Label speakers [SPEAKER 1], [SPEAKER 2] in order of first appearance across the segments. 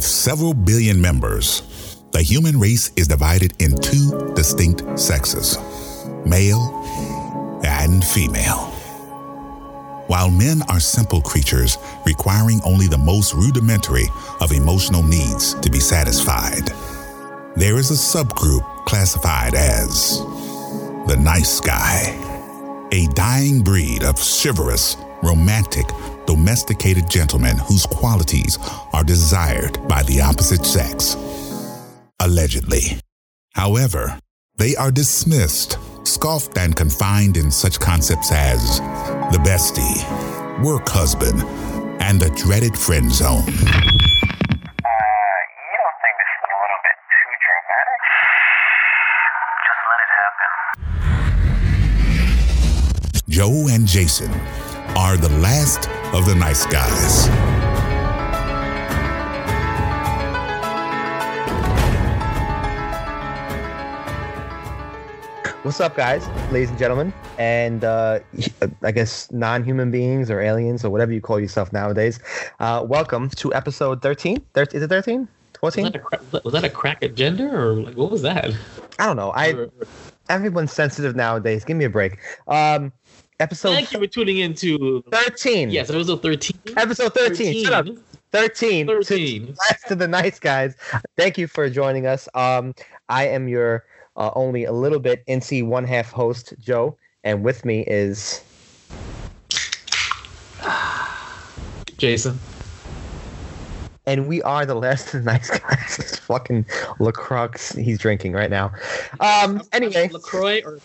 [SPEAKER 1] With several billion members, the human race is divided in two distinct sexes male and female. While men are simple creatures requiring only the most rudimentary of emotional needs to be satisfied, there is a subgroup classified as the nice guy, a dying breed of chivalrous, romantic, domesticated gentlemen whose qualities are desired by the opposite sex. Allegedly. However, they are dismissed, scoffed, and confined in such concepts as the bestie, work husband, and the dreaded friend zone.
[SPEAKER 2] Uh, you don't think this is a little bit too dramatic? Just let it happen.
[SPEAKER 1] Joe and Jason are the last of the nice guys.
[SPEAKER 3] What's up, guys, ladies and gentlemen, and uh, I guess non-human beings or aliens or whatever you call yourself nowadays? Uh, welcome to episode 13. Thir- is it 13?
[SPEAKER 4] Was that, a cra- was that a crack at gender or like what was that?
[SPEAKER 3] I don't know. I everyone's sensitive nowadays. Give me a break. Um, episode
[SPEAKER 4] Thank you for tuning in to
[SPEAKER 3] 13.
[SPEAKER 4] yes, episode thirteen.
[SPEAKER 3] Episode 13. Shut up. 13.
[SPEAKER 4] 13.
[SPEAKER 3] Last of the nice guys. Thank you for joining us. Um, I am your uh, only a little bit NC one half host, Joe, and with me is
[SPEAKER 4] Jason.
[SPEAKER 3] and we are the last of the nice guys. It's fucking Lacroix he's drinking right now. Um, anyway,
[SPEAKER 4] Lacroix or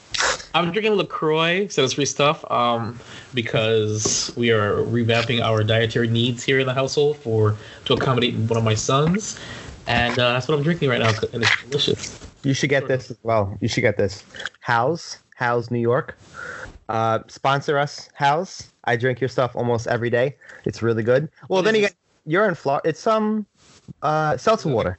[SPEAKER 4] I'm drinking Lacroix, so it's free stuff. Um, because we are revamping our dietary needs here in the household for to accommodate one of my sons, and uh, that's what I'm drinking right now, and it's delicious.
[SPEAKER 3] you should get this as well. You should get this. Hal's, Hal's, New York. Uh, sponsor us, Hal's. I drink your stuff almost every day. It's really good. Well,
[SPEAKER 4] What
[SPEAKER 3] then you get you're in Florida. It's some uh, seltzer water.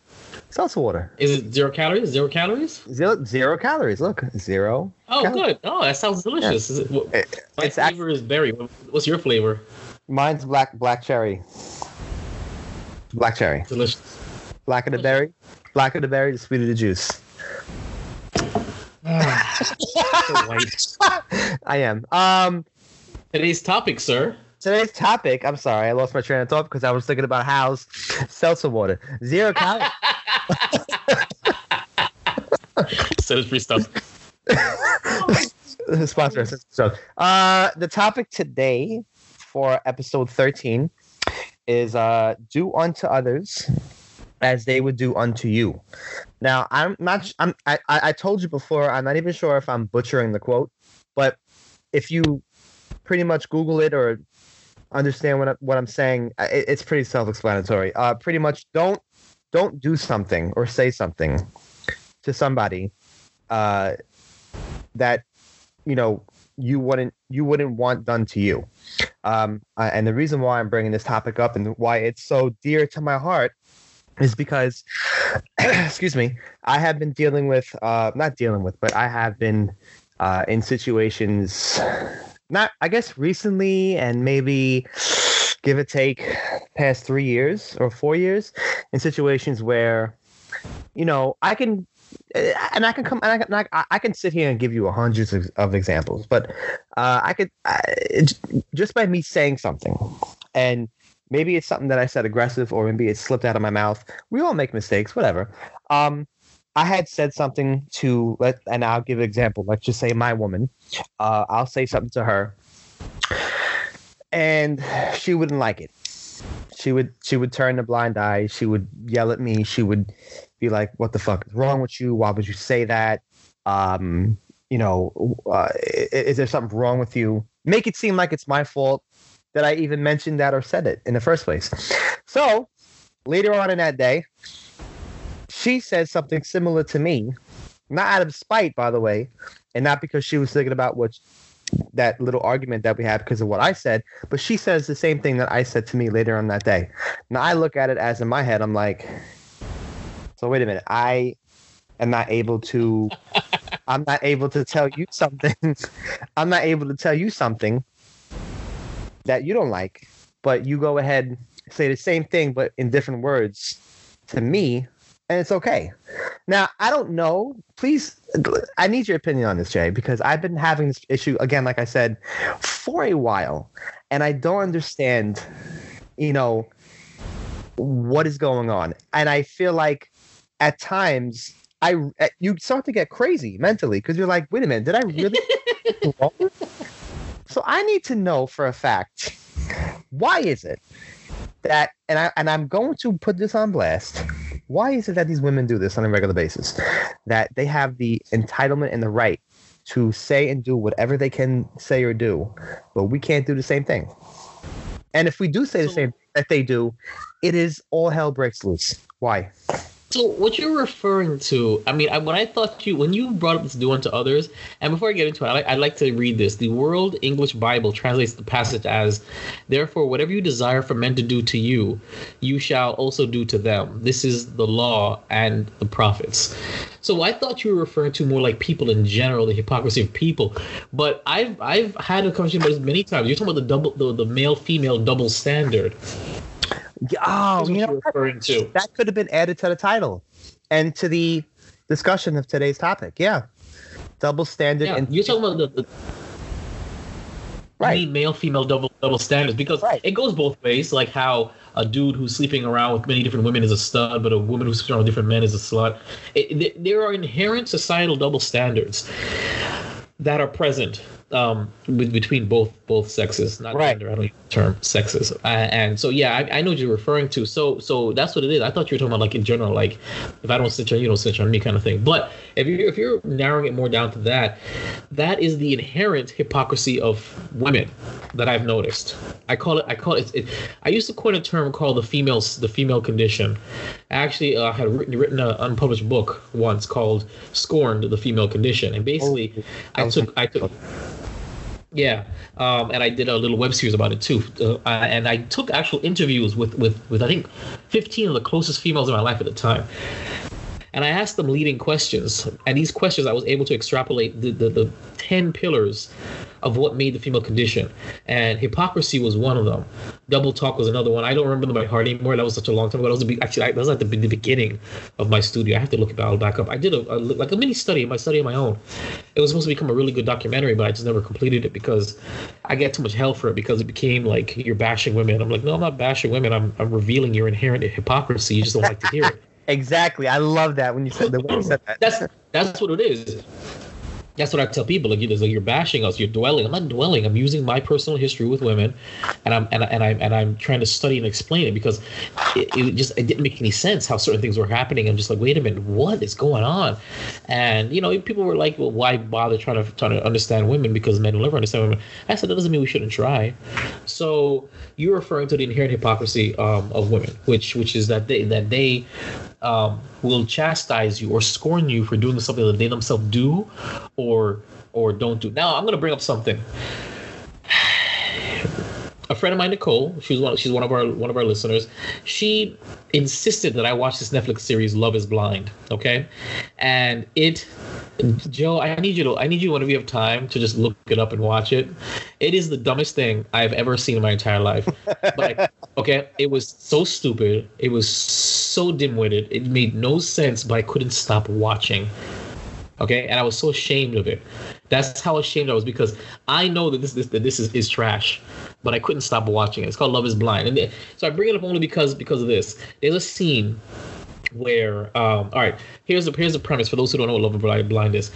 [SPEAKER 3] Seltzer water.
[SPEAKER 4] Is it zero calories? Zero calories?
[SPEAKER 3] Zero, zero calories. Look, zero.
[SPEAKER 4] Oh,
[SPEAKER 3] Cal-
[SPEAKER 4] good. Oh, that sounds delicious. Is it, what,
[SPEAKER 3] It-
[SPEAKER 4] my
[SPEAKER 3] it's act-
[SPEAKER 4] flavor is berry. What's your flavor?
[SPEAKER 3] mine's black black cherry. Black cherry.
[SPEAKER 4] Delicious.
[SPEAKER 3] Black of the berry. Black of the berry, the sweet of the juice. I am. Um,
[SPEAKER 4] Today's topic, sir.
[SPEAKER 3] Today's topic. I'm sorry, I lost my train of thought because I was thinking about Hal's seltzer water. Zero calories.
[SPEAKER 4] So it's free stuff.
[SPEAKER 3] sponsor us. So, uh, the topic today for episode 13 is uh, do unto others as they would do unto you. Now, I'm not. I'm. I. I I told you before. I'm not even sure if I'm butchering the quote, but if you pretty much Google it or understand what I, what I'm saying, it, it's pretty self-explanatory. Uh, pretty much, don't don't do something or say something to somebody uh, that you know you wouldn't you wouldn't want done to you. Um, uh, and the reason why I'm bringing this topic up and why it's so dear to my heart is because, excuse me, I have been dealing with uh, not dealing with, but I have been uh, in situations not I guess recently and maybe give or take past three years or four years in situations where you know I can and I can come and I can, I, I can sit here and give you hundreds of, of examples, but uh, I could I, just by me saying something, and maybe it's something that I said aggressive, or maybe it slipped out of my mouth. We all make mistakes, whatever. Um, I had said something to let, and I'll give an example. Let's just say my woman. Uh, I'll say something to her, and she wouldn't like it. She would she would turn a blind eye. She would yell at me. She would be like, "What the fuck is wrong with you? Why would you say that? Um, you know, uh, is, is there something wrong with you? Make it seem like it's my fault that I even mentioned that or said it in the first place." So later on in that day, she said something similar to me, not out of spite, by the way, and not because she was thinking about what that little argument that we had because of what I said, but she says the same thing that I said to me later on that day. Now I look at it as in my head, I'm like, so wait a minute, I am not able to, I'm not able to tell you something. I'm not able to tell you something that you don't like, but you go ahead say the same thing but in different words to me, and it's okay. Now, I don't know. Please, I need your opinion on this, Jay, because I've been having this issue again, like I said, for a while, and I don't understand, you know, what is going on. And I feel like at times I you start to get crazy mentally because you're like, wait a minute, did I really? so I need to know for a fact why is it that and I and I'm going to put this on blast. Why is it that these women do this on a regular basis? That they have the entitlement and the right to say and do whatever they can say or do, but we can't do the same thing. And if we do say the same that they do, it is all hell breaks loose. Why?
[SPEAKER 4] So what you're referring to, I mean, I, when I thought you, when you brought up this do unto others, and before I get into it, I like, I'd like to read this. The World English Bible translates the passage as, "Therefore, whatever you desire for men to do to you, you shall also do to them. This is the law and the prophets." So I thought you were referring to more like people in general, the hypocrisy of people. But I've I've had a conversation about this many times. You're talking about the double, the, the male female double standard.
[SPEAKER 3] Oh, you know,
[SPEAKER 4] referring to.
[SPEAKER 3] that could have been added to the title and to the discussion of today's topic. Yeah, double standard.
[SPEAKER 4] Yeah,
[SPEAKER 3] and
[SPEAKER 4] you're talking about the, the
[SPEAKER 3] right.
[SPEAKER 4] male female double double standards because
[SPEAKER 3] Right.
[SPEAKER 4] it goes both ways. Like how a dude who's sleeping around with many different women is a stud, but a woman who's sleeping around with different men is a slut. It, th- there are inherent societal double standards that are present um, with, between both both sexes, not
[SPEAKER 3] Right.
[SPEAKER 4] gender. I don't use the term sexes. Uh, and so yeah, I, I know what you're referring to. So so that's what it is. I thought you were talking about like in general, like if I don't snitch on you, don't snitch on me kind of thing. But if you're if you're narrowing it more down to that, that is the inherent hypocrisy of women that I've noticed. I call it I call it, it I used to coin a term called the females the female condition. I actually uh, had written written an unpublished book once called "Scorned: The Female Condition," and basically I took I took yeah, um, and I did a little web series about it too. Uh, and I took actual interviews with, with, with I think 15 of the closest females in my life at the time. And I asked them leading questions. And these questions, I was able to extrapolate the, the, the 10 pillars of what made the female condition. And hypocrisy was one of them. Double talk was another one. I don't remember them by heart anymore. That was such a long time ago. That was actually, that was at the, the beginning of my studio. I have to look it all back up. I did a, a like a mini study, my study of my own. It was supposed to become a really good documentary, but I just never completed it because I get too much hell for it because it became like you're bashing women. I'm like, no, I'm not bashing women. I'm, I'm revealing your inherent hypocrisy. You just don't like to hear it.
[SPEAKER 3] Exactly. I love that when you said the said that.
[SPEAKER 4] That's that's what it is. That's what I tell people. Like, like you're bashing us. You're dwelling. I'm not dwelling. I'm using my personal history with women, and I'm and, and I and I'm trying to study and explain it because it, it just it didn't make any sense how certain things were happening. I'm just like, wait a minute, what is going on? And you know, people were like, well, why bother trying to trying to understand women because men will never understand women. I said that doesn't mean we shouldn't try. So you're referring to the inherent hypocrisy um, of women, which which is that they that they um, will chastise you or scorn you for doing something that they themselves do or or don't do. Now I'm gonna bring up something. A friend of mine, Nicole, she's one she's one of our one of our listeners. She insisted that I watch this Netflix series Love is Blind. Okay. And it Joe, I need you to I need you whenever you have time to just look it up and watch it. It is the dumbest thing I've ever seen in my entire life. But I- okay, it was so stupid. It was so dim-witted. It made no sense, but I couldn't stop watching. Okay, and I was so ashamed of it. That's how ashamed I was because I know that this this that this is, is trash, but I couldn't stop watching it. It's called Love Is Blind, and so I bring it up only because because of this. There's a scene where um all right here's the here's the premise for those who don't know what love is blind, is.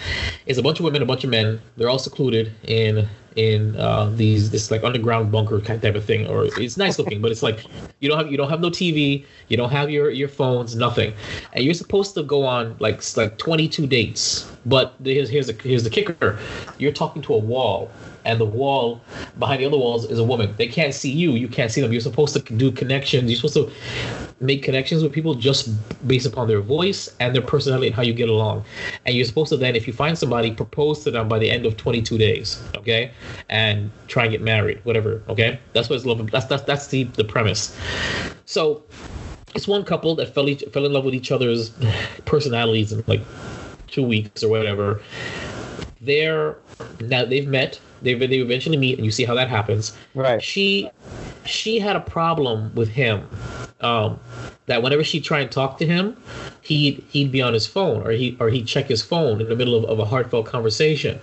[SPEAKER 4] It's a bunch of women a bunch of men they're all secluded in in uh these this like underground bunker kind type of thing or it's nice looking but it's like you don't have you don't have no tv you don't have your your phones nothing. And you're supposed to go on like like 22 dates but here's here's the here's the kicker. You're talking to a wall and the wall behind the other walls is a woman they can't see you you can't see them you're supposed to do connections you're supposed to make connections with people just based upon their voice and their personality and how you get along. And you're supposed to then, if you find somebody, propose to them by the end of 22 days, okay? And try and get married, whatever, okay? That's what it's love. That's that's that's the the premise. So it's one couple that fell each, fell in love with each other's personalities in like two weeks or whatever. They're now they've met. They they eventually meet, and you see how that happens.
[SPEAKER 3] Right.
[SPEAKER 4] she she had a problem with him. Um, that whenever she tried and talk to him, he'd he'd be on his phone or he or he'd check his phone in the middle of, of a heartfelt conversation,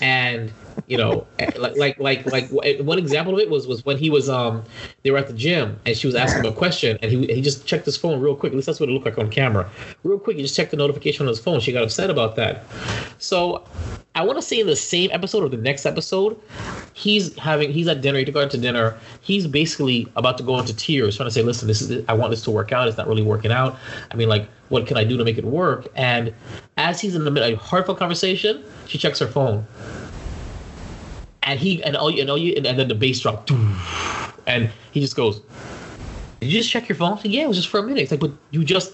[SPEAKER 4] and you know, like like like like one example of it was was when he was um they were at the gym and she was asking him a question and he he just checked his phone real quick. At least that's what it looked like on camera. Real quick, he just checked the notification on his phone. She got upset about that. So I want to say in the same episode or the next episode, he's having he's at dinner. He took her to dinner. He's basically about to go into tears, trying to say, "Listen, this is I want this to work out. It's not really working out. I mean, like, what can I do to make it work?" And as he's in the middle of a heartfelt conversation, she checks her phone and he and all you and all you and, and then the bass drop, and he just goes, "Did you just check your phone?" Said, "Yeah, it was just for a minute." It's like, but you just,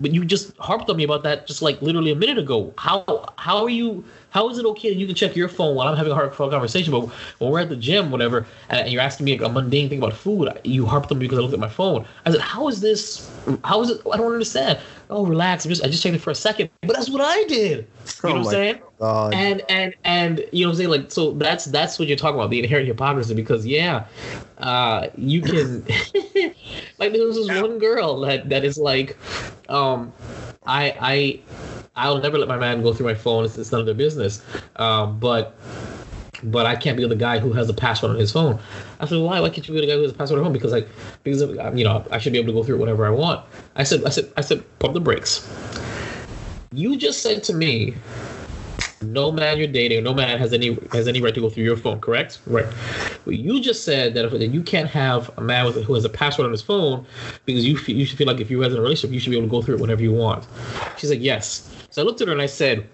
[SPEAKER 4] but you just harped on me about that just like literally a minute ago. How how are you? How is it okay that you can check your phone while I'm having a heartfelt conversation? But when we're at the gym, whatever, and you're asking me a mundane thing about food, you harped on me because I looked at my phone. I said, "How is this? How is it? I don't understand." Oh, relax. I'm just I just checked it for a second, but that's what I did. You
[SPEAKER 3] Oh
[SPEAKER 4] know what I'm saying?
[SPEAKER 3] God.
[SPEAKER 4] and and and you know what I'm saying like so that's that's what you're talking about the inherent hypocrisy because yeah uh you can like there was this one girl that that is like um I I I'll never let my man go through my phone it's, it's none of their business um but but I can't be the guy who has a password on his phone. I said, why? Why can't you be the guy who has a password on his phone? Because like, because you know, I should be able to go through it whenever I want. I said, I said, I said, pump the brakes. You just said to me, no man you're dating, no man has any has any right to go through your phone, correct? Right. Well, you just said that, if, that you can't have a man with, who has a password on his phone because you feel, you should feel like if you guys in a relationship, you should be able to go through it whenever you want. She's like, yes. So I looked at her and I said,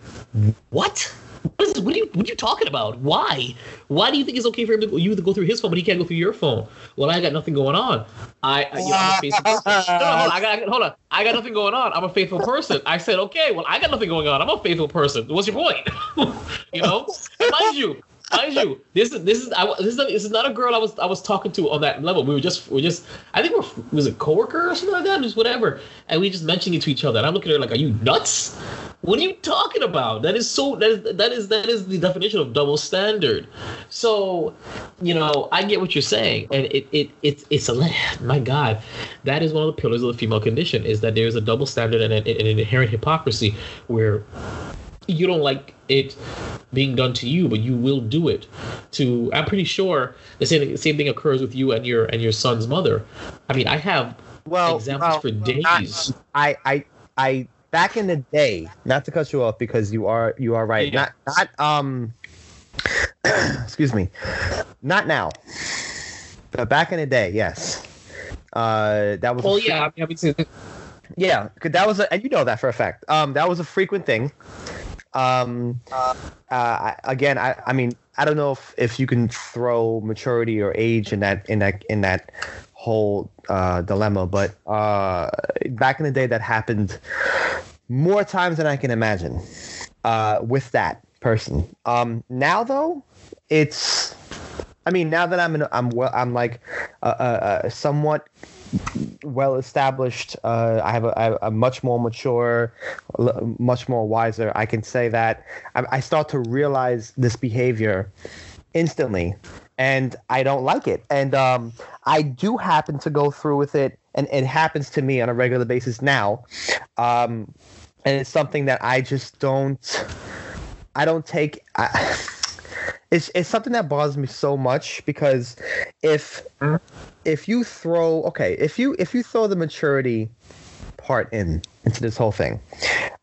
[SPEAKER 4] what? What, is what are you what are you talking about? Why? Why do you think it's okay for him to go, you to go through his phone, but he can't go through your phone? Well, I got nothing going on. I, I you know, I'm a faithful person. No, hold on. I got hold on. I got nothing going on. I'm a faithful person. I said, okay. Well, I got nothing going on. I'm a faithful person. What's your point? you know, mind you. Mind you, this is this is I, this is this is not a girl I was I was talking to on that level. We were just we just I think we're was a coworker or something like that, just whatever. And we just mentioning it to each other. And I'm looking at her like, are you nuts? What are you talking about? That is so that is that is that is the definition of double standard. So, you know, I get what you're saying, and it it it's it's a my God, that is one of the pillars of the female condition is that there is a double standard and an, an inherent hypocrisy where you don't like it being done to you, but you will do it to. I'm pretty sure the same same thing occurs with you and your and your son's mother. I mean, I have
[SPEAKER 3] well,
[SPEAKER 4] examples
[SPEAKER 3] well,
[SPEAKER 4] for days.
[SPEAKER 3] I, I, I, back in the day, not to cut you off because you are, you are right.
[SPEAKER 4] Yeah.
[SPEAKER 3] Not, not, um, excuse me, not now, but back in the day, yes. Uh, that was.
[SPEAKER 4] Well, yeah, I mean, I mean, so-
[SPEAKER 3] yeah, that was, a, and you know that for a fact. Um, that was a frequent thing. Um, uh, again, I, I mean, I don't know if, if you can throw maturity or age in that in that in that whole uh, dilemma, but uh, back in the day, that happened more times than I can imagine uh, with that person. Um, now, though, it's. I mean, now that I'm in, I'm well, I'm like a, a somewhat well established. Uh, I have a, much more mature, much more wiser. I can say that I, I start to realize this behavior instantly, and I don't like it. And um, I do happen to go through with it, and it happens to me on a regular basis now. Um, and it's something that I just don't. I don't take. I, it's it's something that bothers me so much because if if you throw okay if you if you throw the maturity part in into this whole thing,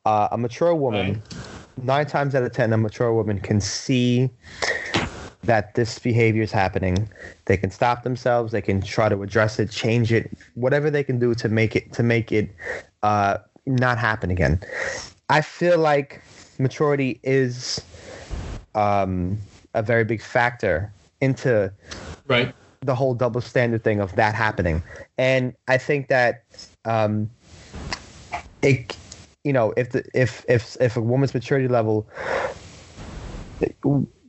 [SPEAKER 3] uh, a mature woman nine times out of ten a mature woman can see that this behavior is happening. They can stop themselves. They can try to address it, change it, whatever they can do to make it to make it uh, not happen again. I feel like maturity is um, a very big factor into
[SPEAKER 4] right.
[SPEAKER 3] The whole double standard thing of that happening. And I think that um, it, you know, if the if if if a woman's maturity level,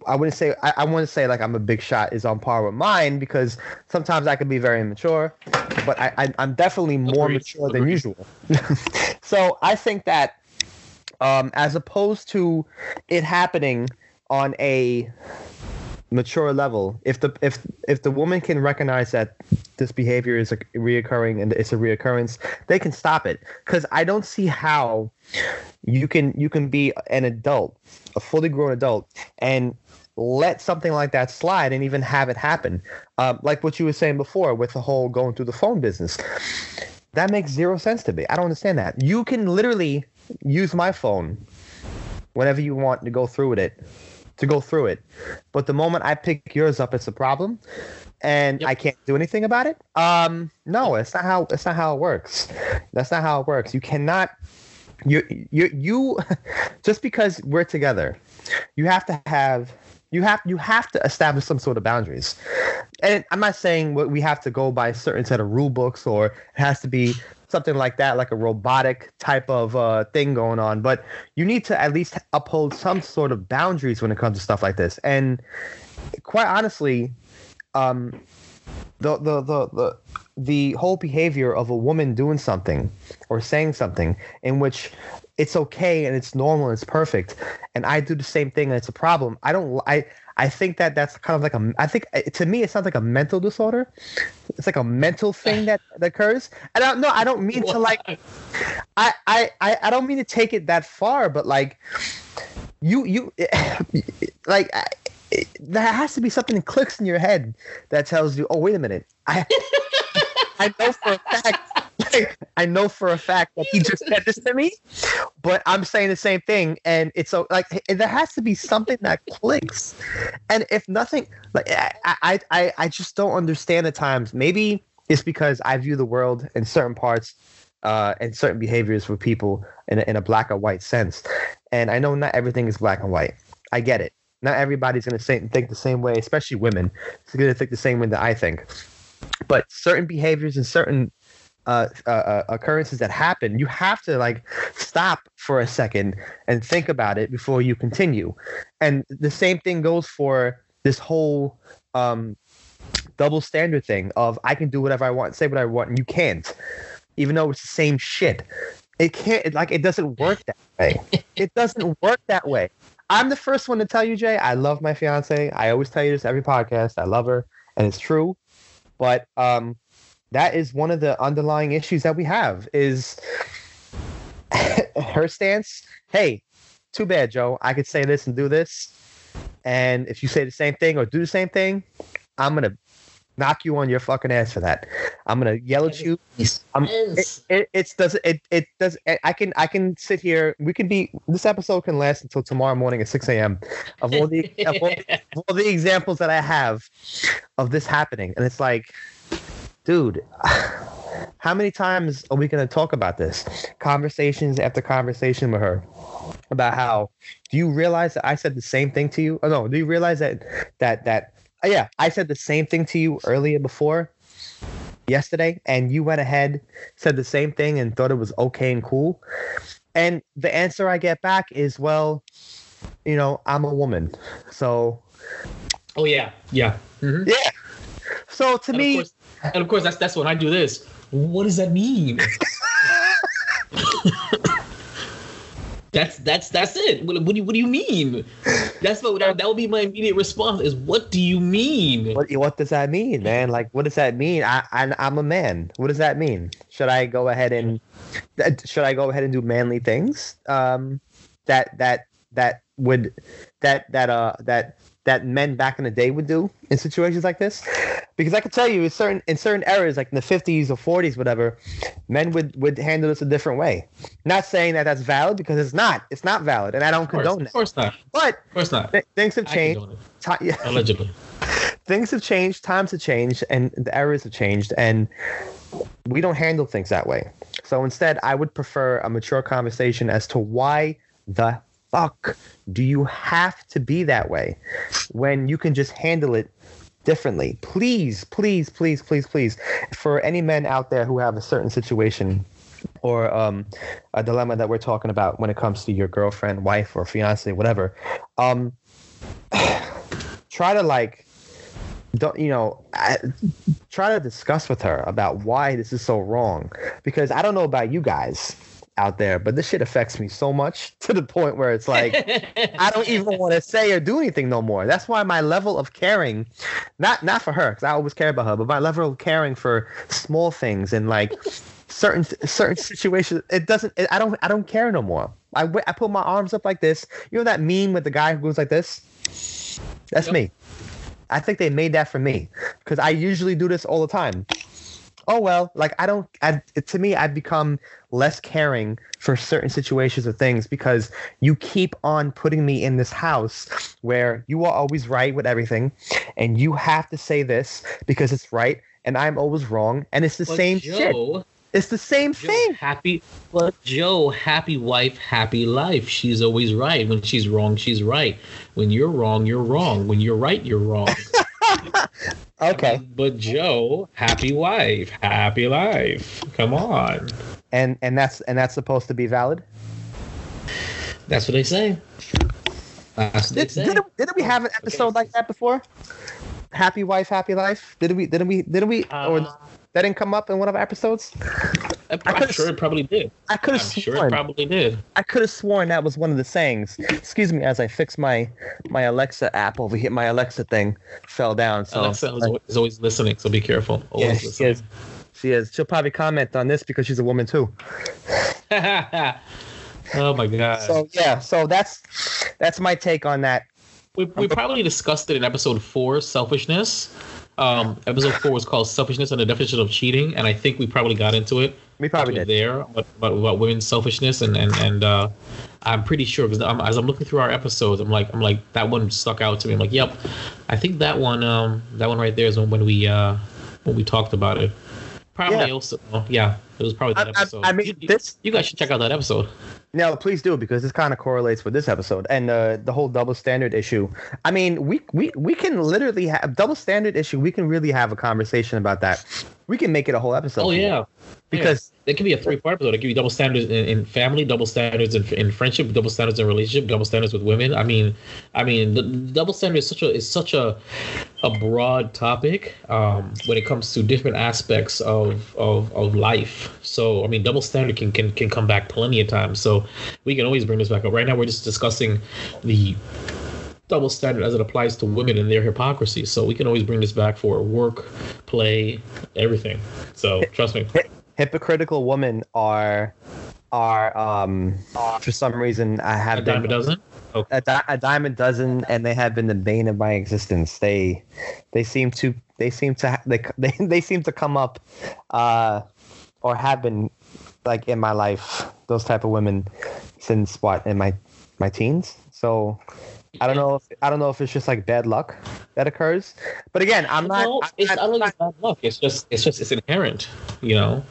[SPEAKER 3] I wouldn't say I, I want to say like I'm a big shot is on par with mine because sometimes I can be very immature, but I, I I'm definitely more
[SPEAKER 4] Agreed.
[SPEAKER 3] mature than usual. so I think that um, as opposed to it happening on a mature level, if the if if the woman can recognize that this behavior is a reoccurring and it's a reoccurrence, they can stop it. Because I don't see how you can you can be an adult, a fully grown adult, and let something like that slide and even have it happen. Um, like what you were saying before with the whole going through the phone business. That makes zero sense to me. I don't understand that. You can literally use my phone whenever you want to go through with it, to go through it. But the moment I pick yours up, it's a problem, and
[SPEAKER 4] Yep.
[SPEAKER 3] I can't do anything about it. Um, no, it's not how it's not how it works. That's not how it works. You cannot. You you you just because we're together, you have to have you have you have to establish some sort of boundaries. And I'm not saying what we have to go by a certain set of rule books or it has to be something like that, like a robotic type of uh, thing going on. But you need to at least uphold some sort of boundaries when it comes to stuff like this. And quite honestly, um, the the the the the whole behavior of a woman doing something or saying something in which it's okay and it's normal and it's perfect and i do the same thing and it's a problem. I don't i i think that that's kind of like a i think uh, to me it sounds like a mental disorder. It's like a mental thing that, that occurs. I don't know i don't mean to like I, I i i don't mean to take it that far but like you you like I, it, there has to be something that clicks in your head that tells you, "Oh, wait a minute, I, I know for a fact, I know for a fact that he just said this to me, but I'm saying the same thing, and it's so like there has to be something that clicks, and if nothing, like I, I, I, just don't understand at times. Maybe it's because I view the world in certain parts uh, and certain behaviors for people in a, in a black or white sense. And I know not everything is black and white. I get it. Not everybody's going to think the same way, especially women. It's going to think the same way that I think. But certain behaviors and certain uh, uh, uh, occurrences that happen, you have to like stop for a second and think about it before you continue. And the same thing goes for this whole um, double standard thing of I can do whatever I want, say what I want, and you can't even though it's the same shit. It can't it, like it doesn't work that way. it doesn't work that way. I'm the first one to tell you, Jay. I love my fiance. I always tell you this every podcast. I love her, and it's true. But um, that is one of the underlying issues that we have. Is her stance? Hey, too bad, Joe. I could say this and do this, and if you say the same thing or do the same thing, I'm gonna knock you on your fucking ass for that. I'm gonna yell at you. I'm, it, it, it's does it it does I can I can sit here. We can be this episode can last until tomorrow morning at 6 a.m. Of all the of all, of all the examples that I have of this happening, and it's like, dude. How many times are we going to talk about this? Conversations after conversation with her about how do you realize that I said the same thing to you? Oh no, do you realize that that that yeah, I said the same thing to you earlier before yesterday and you went ahead said the same thing and thought it was okay and cool. And the answer I get back is well, you know, I'm a woman. So
[SPEAKER 4] Oh yeah, yeah. Mhm.
[SPEAKER 3] yeah. So to
[SPEAKER 4] And
[SPEAKER 3] me
[SPEAKER 4] of course, and of course, that's that's when I do this. What does that mean? that's that's that's it. What, what do you what do you mean? That's what that, that would be my immediate response. Is what do you mean?
[SPEAKER 3] what what does that mean, man? Like, what does that mean? I, I I'm a man. What does that mean? Should I go ahead and should I go ahead and do manly things? Um, that that that would that that uh that that men back in the day would do in situations like this because i can tell you in certain in certain eras like in the 50s or 40s whatever men would would handle this a different way not saying that that's valid because it's not it's not valid and i don't
[SPEAKER 4] course,
[SPEAKER 3] condone
[SPEAKER 4] of course not.
[SPEAKER 3] but
[SPEAKER 4] Of course not.
[SPEAKER 3] th- things have changed
[SPEAKER 4] it.
[SPEAKER 3] Ti- yeah
[SPEAKER 4] Allegedly.
[SPEAKER 3] things have changed, times have changed, and the eras have changed, and we don't handle things that way. So instead, I would prefer a mature conversation as to why the fuck do you have to be that way when you can just handle it differently. Please, please, please, please, please, for any men out there who have a certain situation or um, a dilemma that we're talking about when it comes to your girlfriend, wife, or fiance, whatever, um, try to like don't you know I, try to discuss with her about why this is so wrong because i don't know about you guys out there, but this shit affects me so much to the point where it's like I don't even want to say or do anything no more. That's why my level of caring, not not for her, because I always care about her, but my level of caring for small things and like certain certain situations, it doesn't. It, I don't. I don't care no more. I I put my arms up like this. You know that meme with the guy who goes like this. That's
[SPEAKER 4] Yep.
[SPEAKER 3] me. I think they made that for me because I usually do this all the time. Oh well, like I don't. I, to me, I've become less caring for certain situations or things because you keep on putting me in this house where you are always right with everything, and you have to say this because it's right, and I'm always wrong, and it's the
[SPEAKER 4] But
[SPEAKER 3] same shit. It's the same
[SPEAKER 4] Joe,
[SPEAKER 3] thing.
[SPEAKER 4] happy, but Joe, happy wife, happy life. She's always right. When she's wrong, she's right. When you're wrong, you're wrong. When you're right, you're wrong.
[SPEAKER 3] Okay,
[SPEAKER 4] But Joe, happy wife, happy life. Come on.
[SPEAKER 3] and and that's and that's supposed to be valid.
[SPEAKER 4] That's what they say. That's what they
[SPEAKER 3] Did,
[SPEAKER 4] say.
[SPEAKER 3] didn't, didn't we have an episode like that before? Happy wife, happy life. Didn't we? Didn't we? Didn't we? or
[SPEAKER 4] Uh,
[SPEAKER 3] that didn't come up in one of our episodes.
[SPEAKER 4] I'm sure it probably did.
[SPEAKER 3] I could have
[SPEAKER 4] sure it
[SPEAKER 3] sworn.
[SPEAKER 4] probably did.
[SPEAKER 3] I could have sworn that was one of the sayings. Excuse me, as I fix my my Alexa app over here. My Alexa thing fell down. So
[SPEAKER 4] Alexa is always, always listening, so be careful.
[SPEAKER 3] yeah,
[SPEAKER 4] Always
[SPEAKER 3] she is. She is. She'll probably comment on this because she's a woman too.
[SPEAKER 4] oh my god.
[SPEAKER 3] So yeah. So that's that's my take on that.
[SPEAKER 4] we, we probably discussed it in episode four, selfishness. Um, episode four was called selfishness and the definition of cheating, and I think we probably got into it.
[SPEAKER 3] We probably did.
[SPEAKER 4] there about, about, women's selfishness and and and uh, I'm pretty sure because I'm, as I'm looking through our episodes, I'm like I'm like that one stuck out to me. I'm like, yep, I think that one um that one right there is when, when we uh when we talked about it. Probably
[SPEAKER 3] Yeah.
[SPEAKER 4] also yeah, it was probably that
[SPEAKER 3] I- I-
[SPEAKER 4] episode.
[SPEAKER 3] I mean,
[SPEAKER 4] you, you-
[SPEAKER 3] this-
[SPEAKER 4] you guys should check out that episode.
[SPEAKER 3] No, please do because this kind of correlates with this episode and uh, the whole double standard issue. I mean, we we we can literally have double standard issue. We can really have a conversation about that. We can make it a whole episode.
[SPEAKER 4] Oh yeah,
[SPEAKER 3] because
[SPEAKER 4] Yeah. it can be a three part episode. It can be double standards in, in family, double standards in, in friendship, double standards in relationship, double standards with women. I mean, I mean, the, the double standard is such a is such a a broad topic um, when it comes to different aspects of, of of life. So I mean, double standard can can can come back plenty of times. So we can always bring this back up. Right now, we're just discussing the double standard as it applies to women and their hypocrisy. So we can always bring this back for work, play, everything. So trust me.
[SPEAKER 3] Hypocritical women are are um for some reason I have
[SPEAKER 4] A dime a dozen.
[SPEAKER 3] a, di- a dime a dozen and they have been the bane of my existence. They they seem to they seem to ha- they, they they seem to come up uh or have been like in my life those type of women since what in my my teens? So I don't know if I don't know if it's just like bad luck that occurs but again I'm not,
[SPEAKER 4] No,
[SPEAKER 3] I'm
[SPEAKER 4] it's,
[SPEAKER 3] not-
[SPEAKER 4] I don't think it's bad luck. It's just it's just it's inherent. You know,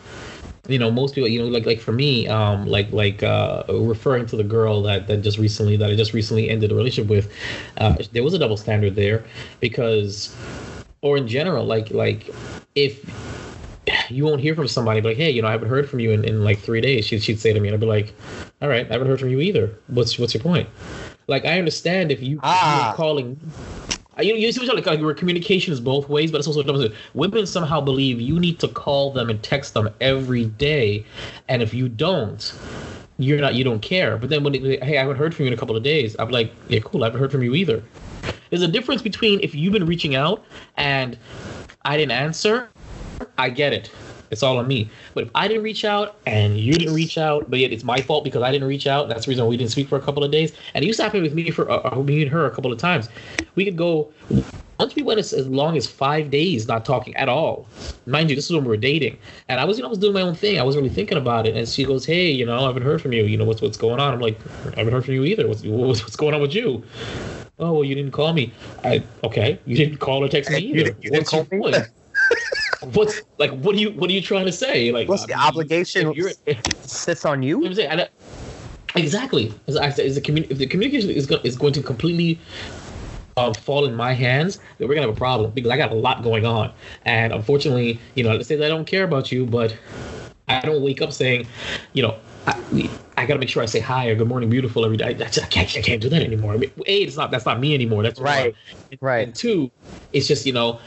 [SPEAKER 4] you know most people. You know, like like for me, um, like like uh, referring to the girl that that just recently that I just recently ended a relationship with, uh, there was a double standard there because, or in general, like like if you won't hear from somebody, but like, hey, you know, I haven't heard from you in, in like three days. She'd, she'd say to me, and I'd be like, all right, I haven't heard from you either. What's what's your point? Like, I understand if you
[SPEAKER 3] Ah.
[SPEAKER 4] you're calling. You, you see what I'm like, like where communication is both ways, but it's also sided. Women somehow believe you need to call them and text them every day, and if you don't, you're not you don't care. But then when it, hey, I haven't heard from you in a couple of days, I'm like, yeah, cool, I haven't heard from you either. There's a difference between if you've been reaching out and I didn't answer, I get it. It's all on me. But if I didn't reach out and you didn't reach out, but yet it's my fault because I didn't reach out, that's the reason we didn't speak for a couple of days. And it used to happen with me for uh, uh, me and her a couple of times. We could go once we went as, as long as five days not talking at all. Mind you, this is when we were dating, and I was you know I was doing my own thing. I wasn't really thinking about it. And she goes, "Hey, you know, I haven't heard from you. You know what's what's going on?" I'm like, "I haven't heard from you either. What's what's, what's going on with you?" Oh, well, you didn't call me. I okay. You didn't call or text me
[SPEAKER 3] You
[SPEAKER 4] either.
[SPEAKER 3] didn't- you didn't call me?
[SPEAKER 4] What's like? What are you? What are you trying to say? Like,
[SPEAKER 3] What's
[SPEAKER 4] I
[SPEAKER 3] the
[SPEAKER 4] mean,
[SPEAKER 3] obligation?
[SPEAKER 4] If you're, if,
[SPEAKER 3] sits on
[SPEAKER 4] you know
[SPEAKER 3] you
[SPEAKER 4] what I'm saying? Uh, exactly. As I said, is the commu- if the communication is going is going to completely um, fall in my hands, then we're gonna have a problem because I got a lot going on, and unfortunately, you know, let's say that I don't care about you, but I don't wake up saying, you know. I, I gotta make sure I say hi or good morning, beautiful every day. I, just, I can't, I can't do that anymore. I mean, a, it's not that's not me anymore. That's
[SPEAKER 3] Right. Right.
[SPEAKER 4] And two, it's just you know,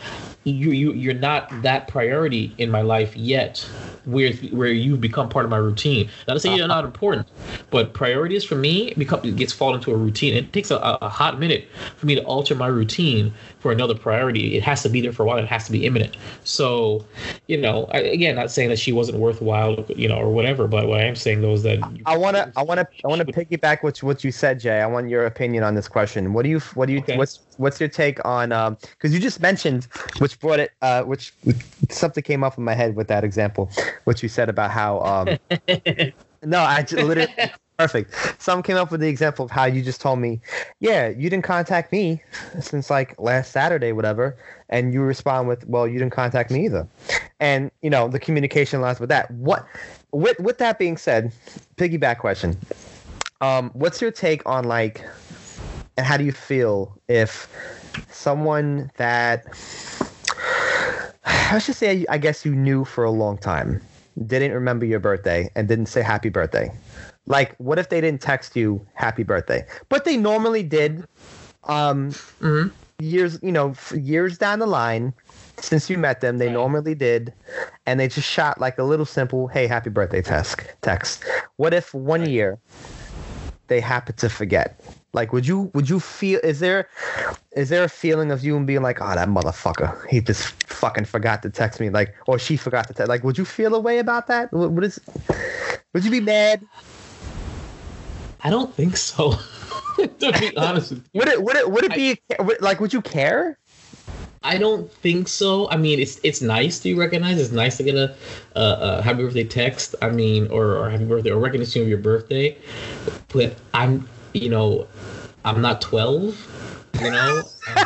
[SPEAKER 4] you you you're not that priority in my life yet. where where you've become part of my routine. Not to say you're not important, but priorities for me become it gets fall into a routine. It takes a, a hot minute for me to alter my routine for another priority. It has to be there for a while. It has to be imminent. So, you know, I, again, not saying that she wasn't worthwhile, you know, or whatever. But what I am saying though is that
[SPEAKER 3] I want to, I want to, I want to piggyback what what you said, Jay. I want your opinion on this question. What do you, what do you,
[SPEAKER 4] Okay.
[SPEAKER 3] what's what's your take on? Um, because you just mentioned, which brought it, uh, which something came up in my head with that example, what you said about how, um, no, I just literally. Perfect. Some came up with the example of how you just told me, yeah, you didn't contact me since like last Saturday, whatever, and you respond with, well, you didn't contact me either, and you know the communication lines with that. What, with with that being said, piggyback question, um, what's your take on like, and how do you feel if someone that I should say, I guess you knew for a long time didn't remember your birthday and didn't say happy birthday. Like, what if they didn't text you happy birthday, but they normally did? Um,
[SPEAKER 4] Mhm.
[SPEAKER 3] years, you know, years down the line, since you met them, they normally did, and they just shot like a little simple "Hey, happy birthday" text. Text. What if one year they happen to forget? Like, would you would you feel? Is there is there a feeling of you and being like, oh, that motherfucker, he just fucking forgot to text me, like, or she forgot to text? Like, would you feel a way about that? What, what is? Would you be mad?
[SPEAKER 4] I don't think so. to be honest.
[SPEAKER 3] Would it? Would it? Would it be would- like? Would you care?
[SPEAKER 4] I don't think so. I mean, it's it's nice to be recognized. It's nice to get a, a, a happy birthday text. I mean, or, or happy birthday or recognition of your birthday. But I'm, you know, I'm not 12. You know.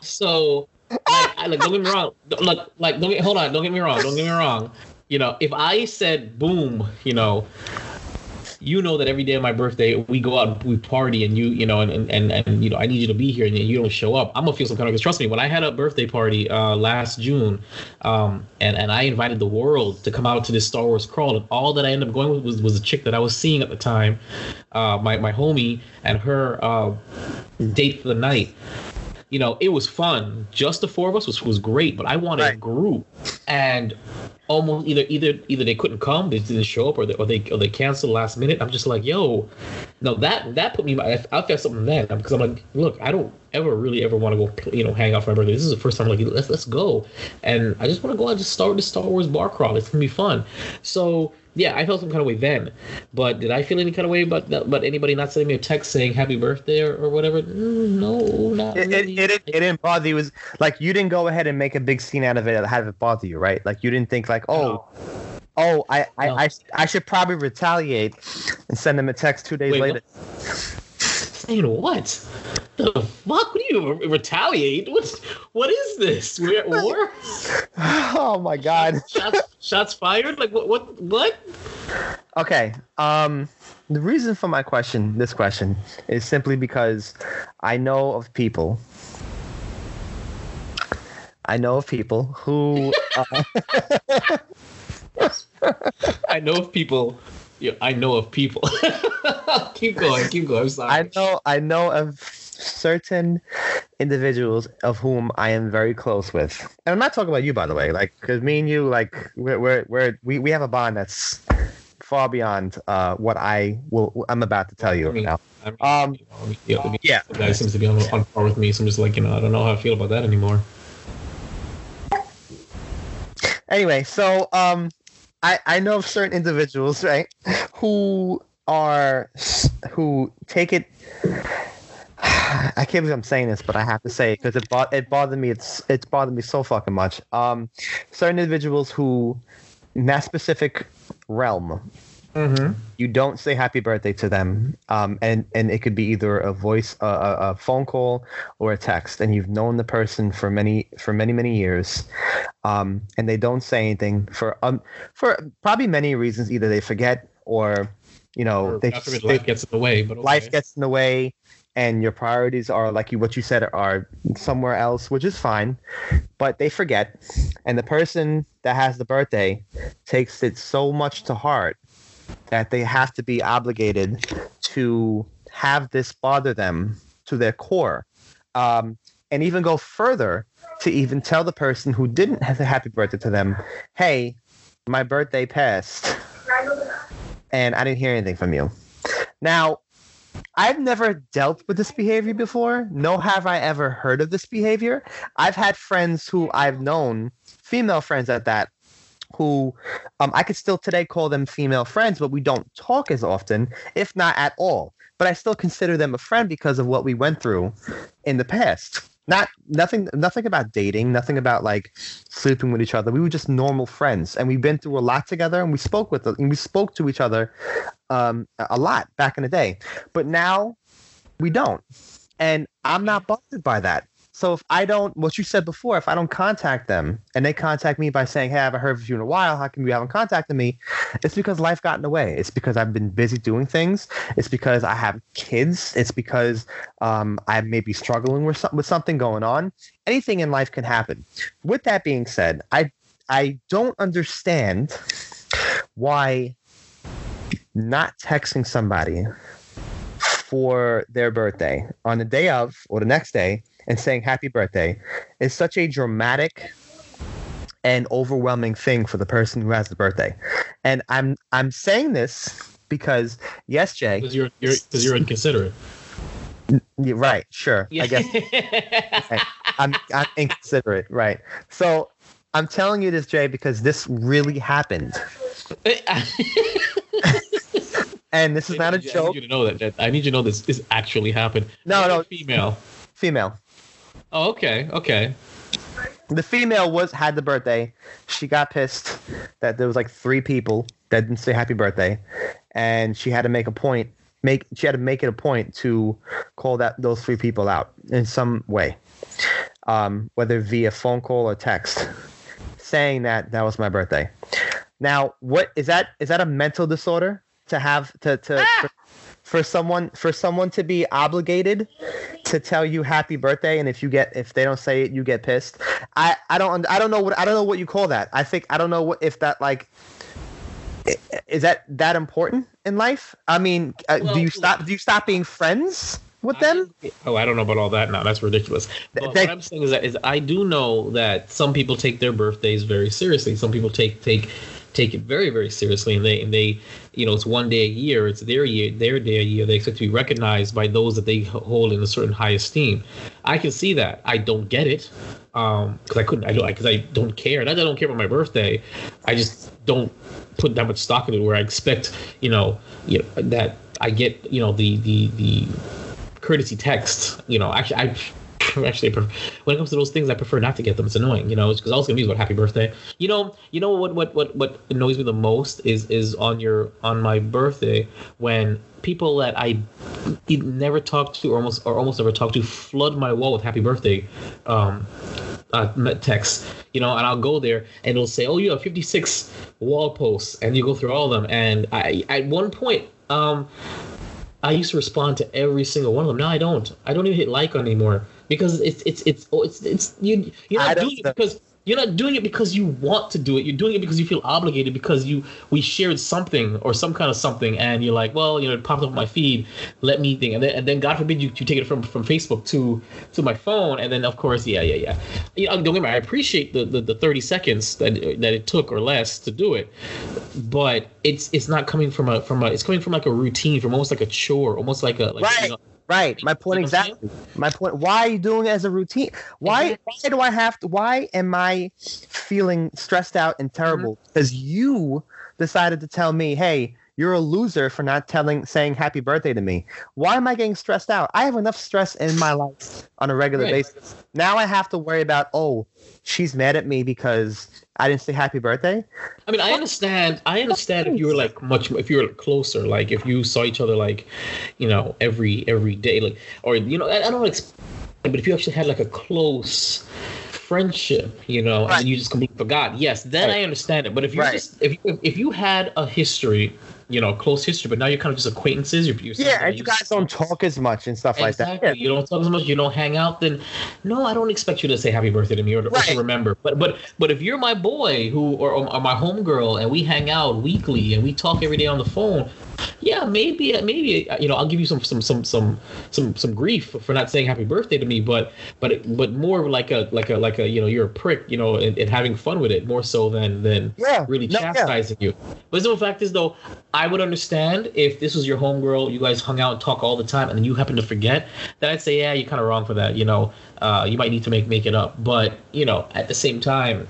[SPEAKER 4] so, like, I, like, don't get me wrong. Look, like, don't get hold on. Don't get me wrong. Don't get me wrong. You know, if I said boom, you know, you know that every day of my birthday we go out we party and you you know and and, and, you know I need you to be here and you don't show up I'm gonna feel some kind of because trust me when I had a birthday party uh last June um and and I invited the world to come out to this Star Wars crawl and all that I ended up going with was was a chick that I was seeing at the time uh my my homie and her uh date for the night you know, it was fun. Just the four of us was was great, but I wanted a
[SPEAKER 3] Right.
[SPEAKER 4] group, and almost either either either they couldn't come, they didn't show up, or they or they or they canceled last minute. I'm just like, yo, no, that that put me. I, I felt something then because I'm like, look, I don't ever really ever want to go, you know, hang out for my birthday. This is the first time, like, let's let's go, and I just want to go out and just start the Star Wars bar crawl. It's gonna be fun. So yeah, I felt some kind of way then, but did I feel any kind of way about that? About anybody not sending me a text saying happy birthday or, or whatever? Mm, no, not
[SPEAKER 3] It, it,
[SPEAKER 4] really.
[SPEAKER 3] it, it, it didn't bother you. It was like you didn't go ahead and make a big scene out of it. Have it bother you, right? Like you didn't think like, oh, oh, I, I,
[SPEAKER 4] No.
[SPEAKER 3] I, I should probably retaliate and send them a text two days
[SPEAKER 4] Wait,
[SPEAKER 3] later.
[SPEAKER 4] Saying what? The fuck? What do you re- retaliate? What? What is this? We're at war?
[SPEAKER 3] oh my god.
[SPEAKER 4] Shots, shots fired? Like what? What? What?
[SPEAKER 3] Okay. Um, the reason for my question, this question, is simply because I know of people. I know of people who. Uh,
[SPEAKER 4] I know of people. Yeah, I know of people. keep going. Keep going. I'm sorry.
[SPEAKER 3] I know. I know of certain individuals of whom I am very close with, and I'm not talking about you, by the way. Like, because me and you, like, we're, we're, we're we we have a bond that's far beyond uh what I will. I'm about to tell you
[SPEAKER 4] I mean,
[SPEAKER 3] now.
[SPEAKER 4] I mean,
[SPEAKER 3] Um,
[SPEAKER 4] you know, yeah, I mean,
[SPEAKER 3] yeah.
[SPEAKER 4] The guy seems to be on, on par with me, so I'm just like, you know, I don't know how I feel about that anymore.
[SPEAKER 3] anyway, so um, I I know of certain individuals, right, who are who take it. I can't believe I'm saying this, but I have to say because it bo- it bothered me. It's it's bothered me so fucking much. Um, certain individuals who, in that specific realm,
[SPEAKER 4] Mm-hmm.
[SPEAKER 3] you don't say happy birthday to them um, and and it could be either a voice a, a, phone call or a text and you've known the person for many for many many years um, and they don't say anything for um for probably many reasons either they forget or you know they,
[SPEAKER 4] forbid
[SPEAKER 3] they-
[SPEAKER 4] life gets in the way, but okay.
[SPEAKER 3] life gets in the way and your priorities are like you what you said are somewhere else which is fine but they forget and the person that has the birthday takes it so much to heart that they have to be obligated to have this bother them to their core um, and even go further to even tell the person who didn't have a happy birthday to them, hey, my birthday passed and I didn't hear anything from you. Now, I've never dealt with this behavior before, No, have I ever heard of this behavior. I've had friends who I've known, female friends at that, who um, I could still today call them female friends, but we don't talk as often, if not at all. But I still consider them a friend because of what we went through in the past. Not nothing, nothing about dating, nothing about like sleeping with each other. We were just normal friends, and we've been through a lot together, and we spoke with, and we spoke to each other um, a lot back in the day. But now we don't, and I'm not bothered by that. So if I don't, what you said before, if I don't contact them and they contact me by saying, "Hey, I haven't heard from you in a while. How come you haven't contacted me?" It's because life got in the way. It's because I've been busy doing things. It's because I have kids. It's because um, I may be struggling with some, with something going on. Anything in life can happen. With that being said, I I don't understand why not texting somebody for their birthday on the day of or the next day and saying happy birthday is such a dramatic and overwhelming thing for the person who has the birthday. And I'm I'm saying this because yes, Jay,
[SPEAKER 4] Because you're you're because you're inconsiderate.
[SPEAKER 3] you're right, sure. I guess I'm I'm inconsiderate, right? So I'm telling you this, Jay, because this really happened. And this is not a
[SPEAKER 4] I need
[SPEAKER 3] joke.
[SPEAKER 4] you to know that, that. I need you to know this this actually happened.
[SPEAKER 3] No, no.
[SPEAKER 4] female.
[SPEAKER 3] Female.
[SPEAKER 4] Oh, okay, okay.
[SPEAKER 3] the female was had the birthday. She got pissed that there was like three people that didn't say happy birthday, and she had to make a point. Make she had to make it a point to call that those three people out in some way, um, whether via phone call or text, saying that that was my birthday. Now, what is that? Is that a mental disorder to have to to for, for someone for someone to be obligated to tell you happy birthday and if you get if they don't say it you get pissed i i don't i don't know what i don't know what you call that i think i don't know what if that like is that that important in life i mean uh,
[SPEAKER 4] Well,
[SPEAKER 3] do you stop do you stop being friends with them
[SPEAKER 4] Oh, I don't know about all that now. That's ridiculous. But
[SPEAKER 3] they-
[SPEAKER 4] what I'm saying is that is I do know that some people take their birthdays very seriously. Some people take take take it very very seriously, and they and they you know it's one day a year. It's their year, their day a year. They expect to be recognized by those that they hold in a certain high esteem. I can see that. I don't get it um because I couldn't. I don't because I don't care. I don't care about my birthday. I just don't put that much stock in it. Where I expect you know you know that I get you know the the the courtesy text. You know, actually, I actually I pref- when it comes to those things, I prefer not to get them. It's annoying, you know, because all it's gonna be is what happy birthday. You know, you know what what what what annoys me the most is is on your on my birthday when people that I never talk to or almost or almost never talk to flood my wall with happy birthday. Um, uh, text, you know, and I'll go there and it'll say, "Oh, you have 56 wall posts," and you go through all of them. And I, at one point, um, I used to respond to every single one of them. Now I don't. I don't even hit like on anymore because it's it's it's oh, it's it's you. You're not doing it because you're not doing it because you want to do it. You're doing it because you feel obligated because you we shared something or some kind of something, and you're like, well, you know, it popped up on my feed. Let me think, and then and then God forbid you, you take it from from Facebook to to my phone, and then of course, yeah, yeah, yeah. You know, don't get me wrong. I appreciate the, the the 30 seconds that that it took or less to do it, but it's it's not coming from a from a it's coming from like a routine, from almost like a chore, almost like a like,
[SPEAKER 3] Right.
[SPEAKER 4] you know,
[SPEAKER 3] right. My point exactly. My point why are you doing it as a routine? Why why do i have to why am i feeling stressed out and terrible? Because you decided to tell me hey you're a loser for not telling saying happy birthday to me why am i getting stressed out i have enough stress in my life on a regular
[SPEAKER 4] Right.
[SPEAKER 3] basis now i have to worry about oh she's mad at me because i didn't say happy birthday
[SPEAKER 4] I mean, I understand. I understand if you were like much, if you were closer, like if you saw each other like, you know, every every day, like, or you know, I, I don't expect, but if you actually had like a close friendship, you know,
[SPEAKER 3] Right.
[SPEAKER 4] and you just completely forgot, yes, then
[SPEAKER 3] Right.
[SPEAKER 4] I understand it. But if you
[SPEAKER 3] Right.
[SPEAKER 4] just if you, if you had a history, you know, close history, but now you're kind of just acquaintances, you're, you're
[SPEAKER 3] yeah and you guys don't talk as much and stuff like
[SPEAKER 4] Exactly.
[SPEAKER 3] that
[SPEAKER 4] You don't talk as much. You don't hang out. Then, no, I don't expect you to say happy birthday to me or to, or to remember. But but but if you're my boy who or, or my homegirl and we hang out weekly and we talk every day on the phone, yeah, maybe, maybe you know, I'll give you some some some some some some grief for not saying happy birthday to me, but but but more like a like a like a you know you're a prick, you know, and, and having fun with it more so than than
[SPEAKER 3] Yeah,
[SPEAKER 4] really
[SPEAKER 3] no, yeah.
[SPEAKER 4] chastising you. But the fact is though, I would understand if this was your homegirl, you guys hung out and talk all the time, and then you happen to forget. Then I'd say, yeah, you're kind of wrong for that. You know, uh, you might need to make make it up. But you know, at the same time,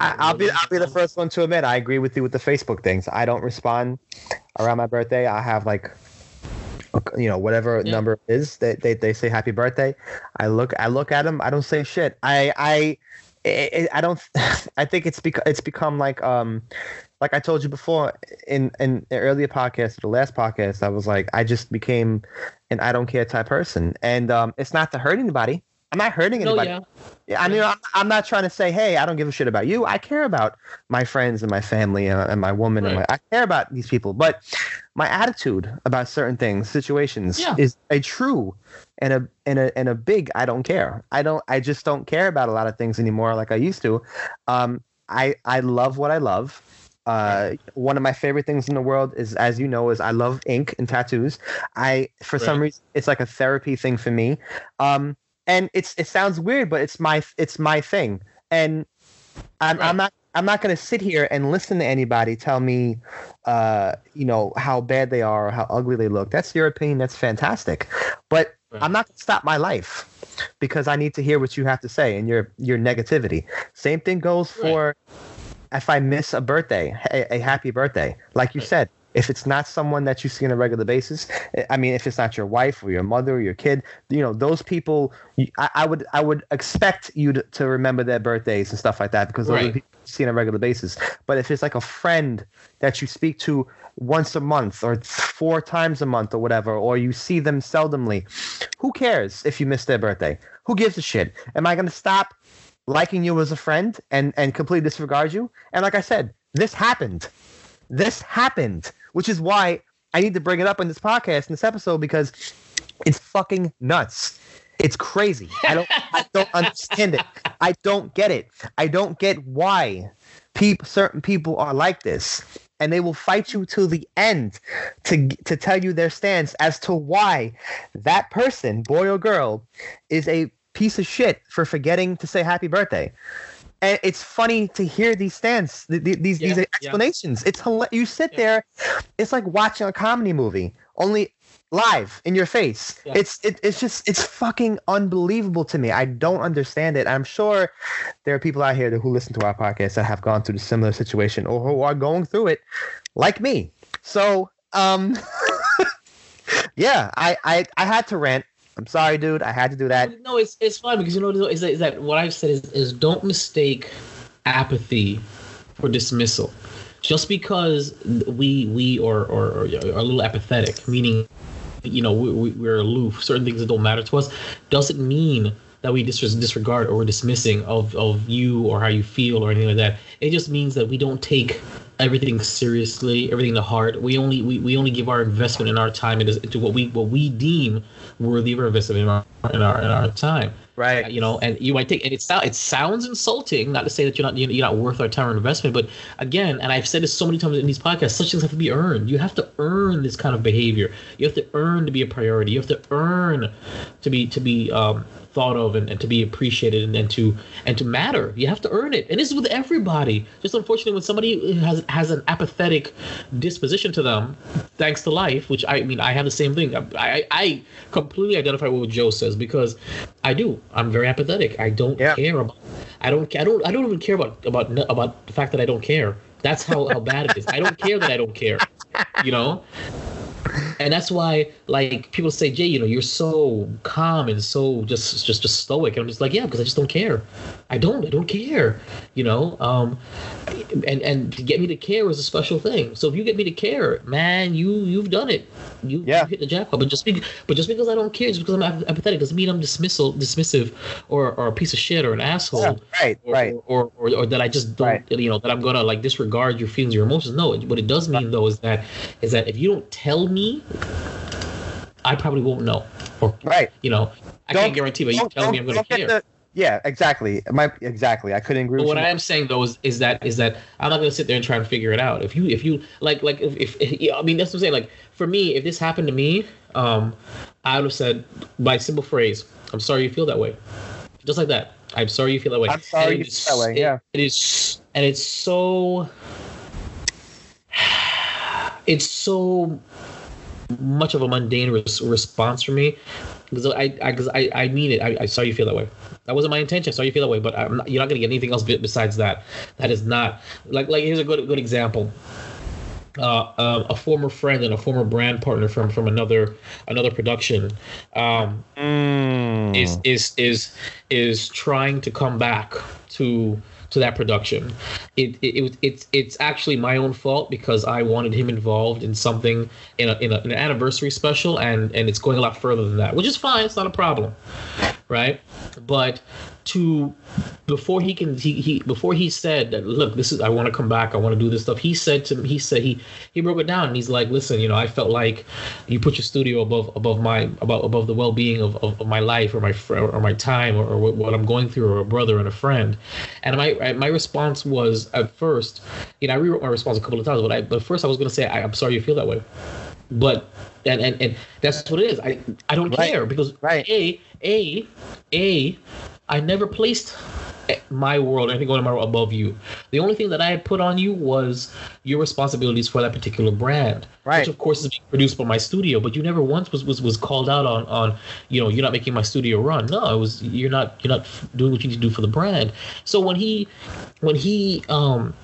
[SPEAKER 3] I, I'll be I'll be the first one to admit I agree with you with the Facebook things. I don't respond around my birthday. I have like you know whatever
[SPEAKER 4] Yeah.
[SPEAKER 3] number it is they, they they say happy birthday. I look I look at them. I don't say shit. I I I, I don't I think it's because it's become like um like I told you before in in the earlier podcast, the last podcast, I was like I just became an I don't care type person, and um it's not to hurt anybody. I'm not hurting anybody.
[SPEAKER 4] yeah,
[SPEAKER 3] Yeah, I mean, I'm, I'm not trying to say, hey, I don't give a shit about you. I care about my friends and my family uh, and my woman and my. I care about these people, but my attitude about certain things, situations,
[SPEAKER 4] Yeah.
[SPEAKER 3] is a true and a and a and a big. I don't care. I don't. I just don't care about a lot of things anymore like I used to. Um, I I love what I love. Uh, one of my favorite things in the world is, as you know, is I love ink and tattoos. I for some reason it's like a therapy thing for me. Um, and it's it sounds weird, but it's my it's my thing, and I'm
[SPEAKER 4] Right.
[SPEAKER 3] I'm not I'm not gonna sit here and listen to anybody tell me, uh, you know, how bad they are or how ugly they look. That's your opinion. That's fantastic, but
[SPEAKER 4] Right.
[SPEAKER 3] I'm not gonna stop my life because I need to hear what you have to say and your your negativity. Same thing goes
[SPEAKER 4] Right.
[SPEAKER 3] for if I miss a birthday, a, a happy birthday, like you
[SPEAKER 4] Right.
[SPEAKER 3] said. If it's not someone that you see on a regular basis, I mean, if it's not your wife or your mother or your kid, you know, those people, I, I would, I would expect you to, to remember their birthdays and stuff like that because those are
[SPEAKER 4] Right.
[SPEAKER 3] people you see on a regular basis. But if it's like a friend that you speak to once a month or four times a month or whatever, or you see them seldomly, who cares if you miss their birthday? Who gives a shit? Am I going to stop liking you as a friend and and completely disregard you? And like I said, this happened. This happened, which is why I need to bring it up in this podcast in this episode because it's fucking nuts. It's crazy. I don't I don't understand it. I don't get it. I don't get why peop, certain people are like this. And they will fight you till the end to to tell you their stance as to why that person, boy or girl, is a piece of shit for forgetting to say happy birthday. And it's funny to hear these th- these
[SPEAKER 4] Yeah,
[SPEAKER 3] these
[SPEAKER 4] yeah.
[SPEAKER 3] explanations. It's hila- you sit
[SPEAKER 4] Yeah.
[SPEAKER 3] there, it's like watching a comedy movie, only live in your face.
[SPEAKER 4] Yeah.
[SPEAKER 3] It's it, it's just it's fucking unbelievable to me. I don't understand it. I'm sure there are people out here who listen to our podcast that have gone through the similar situation or who are going through it, like me. So um, yeah, I I I had to rant. I'm sorry, dude. I had to do that.
[SPEAKER 4] No, it's it's fine because you know is, that, what I've said is, is don't mistake apathy for dismissal. Just because we we are, are, a little apathetic, meaning you know we, we, we're aloof, certain things that don't matter to us, doesn't mean that we dis- disregard or we're dismissing of, of you or how you feel or anything like that. It just means that we don't take everything seriously, everything to heart. We only we, we only give our investment in our time into, into what we what we deem worthy investment in our in our in our time.
[SPEAKER 3] Right.
[SPEAKER 4] You know, and you might take and it sounds it sounds insulting, not to say that you're not you're not worth our time or investment, but again, and I've said this so many times in these podcasts, such things have to be earned. You have to earn this kind of behavior. You have to earn to be a priority. You have to earn to be to be um, thought of and, and to be appreciated and, and to and to matter. You have to earn it. And this is with everybody. Just unfortunately when somebody has has an apathetic disposition to them, thanks to life, which I mean I have the same thing. I I, I completely identify with what Joe says because I do. I'm very apathetic. I don't
[SPEAKER 3] Yeah.
[SPEAKER 4] care about I don't I don't I don't even care about about about the fact that I don't care. That's how, how bad it is. I don't care that I don't care. You know? and that's why like people say jay you know you're so calm and so just just just stoic. And i'm just like yeah because i just don't care. I don't i don't care you know um and and to get me to care is a special thing so if you get me to care man you you've done it you,
[SPEAKER 3] Yeah.
[SPEAKER 4] you hit the jackpot but just be, but just because i don't care just because i'm apathetic doesn't mean i'm dismissal dismissive or or a piece of shit or an asshole
[SPEAKER 3] Yeah, right,
[SPEAKER 4] or,
[SPEAKER 3] right.
[SPEAKER 4] Or, or, or that I just don't,
[SPEAKER 3] Right.
[SPEAKER 4] you know, that I'm gonna like disregard your feelings, your emotions. No, what it does mean though is that is that if you don't tell me, I probably won't know. Or
[SPEAKER 3] Right.
[SPEAKER 4] you know, I
[SPEAKER 3] Don't-
[SPEAKER 4] can't guarantee, but you tell me I'm gonna care.
[SPEAKER 3] The, yeah, exactly. My exactly. I couldn't agree.
[SPEAKER 4] But
[SPEAKER 3] with
[SPEAKER 4] what
[SPEAKER 3] you
[SPEAKER 4] I am saying though is, is that is that I'm not gonna sit there and try and figure it out. If you if you like like if, if, if yeah, I mean that's what I'm saying. Like for me, if this happened to me, um, I would have said by simple phrase, "I'm sorry you feel that way," just like that. I'm sorry you feel that way.
[SPEAKER 3] I'm sorry you feel that way,
[SPEAKER 4] it-
[SPEAKER 3] yeah.
[SPEAKER 4] it is, and it's so, it's so much of a mundane res- response for me because I, I, cause I, I mean it. I, I saw you feel that way. That wasn't my intention. Saw you feel that way, but I'm not, you're not gonna get anything else besides that. That is not like like here's a good good example. Uh, um, a former friend and a former brand partner from from another another production um,
[SPEAKER 3] Mm.
[SPEAKER 4] is is is is trying to come back to to that production. It, it, it it's it's actually my own fault because I wanted him involved in something in a, in a, an anniversary special and and it's going a lot further than that, which is fine. It's not a problem, right? But to before he can he, he before he said that look this is I want to come back I want to do this stuff he said to he said he he broke it down and he's like listen you know I felt like you put your studio above above my above above the well-being of, of, of my life or my or my time or, or what, what I'm going through or a brother and a friend and my my response was at first you know I rewrote my response a couple of times but I but first I was gonna say I, I'm sorry you feel that way but and, and and that's what it is I I don't
[SPEAKER 3] Right.
[SPEAKER 4] care because
[SPEAKER 3] Right.
[SPEAKER 4] a a a I never placed my world anything going on my world above you. The only thing that I had put on you was your responsibilities for that particular brand,
[SPEAKER 3] Right.
[SPEAKER 4] which of course is being produced by my studio. But you never once was, was was called out on on you know you're not making my studio run. No, it was you're not you're not doing what you need to do for the brand. So when he when he um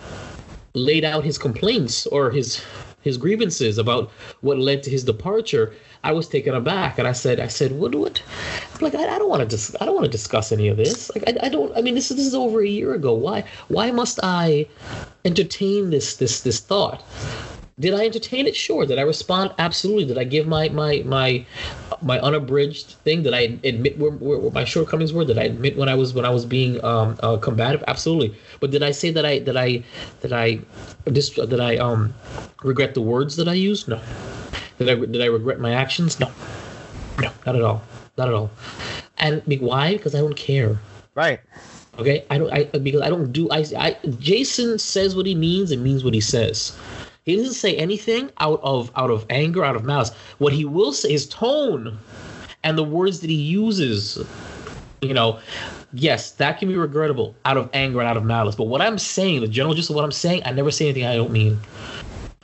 [SPEAKER 4] laid out his complaints or his his grievances about what led to his departure, I was taken aback, and I said, "I said, what, what? I'm like, I, I don't want to dis- I don't want to discuss any of this. Like, I, I don't. I mean, this is this is over a year ago. Why why must I entertain this this this thought?" Did I entertain it? Sure. Did I respond? Absolutely. Did I give my my my my unabridged thing? Did I admit where, where, where my shortcomings were? Did I admit when I was when I was being um, uh, combative? Absolutely. But did I say that I that I that I that I um regret the words that I used? No. Did I did I regret my actions? No. No, not at all. Not at all. And be- why? Because I don't care.
[SPEAKER 3] Right.
[SPEAKER 4] Okay, I don't. I because I don't do. I. I. Jason says what he means and means what he says. He doesn't say anything out of out of anger, out of malice. What he will say, his tone, and the words that he uses. You know, yes, that can be regrettable out of anger and out of malice. But what I'm saying, the general gist of what I'm saying, I never say anything I don't mean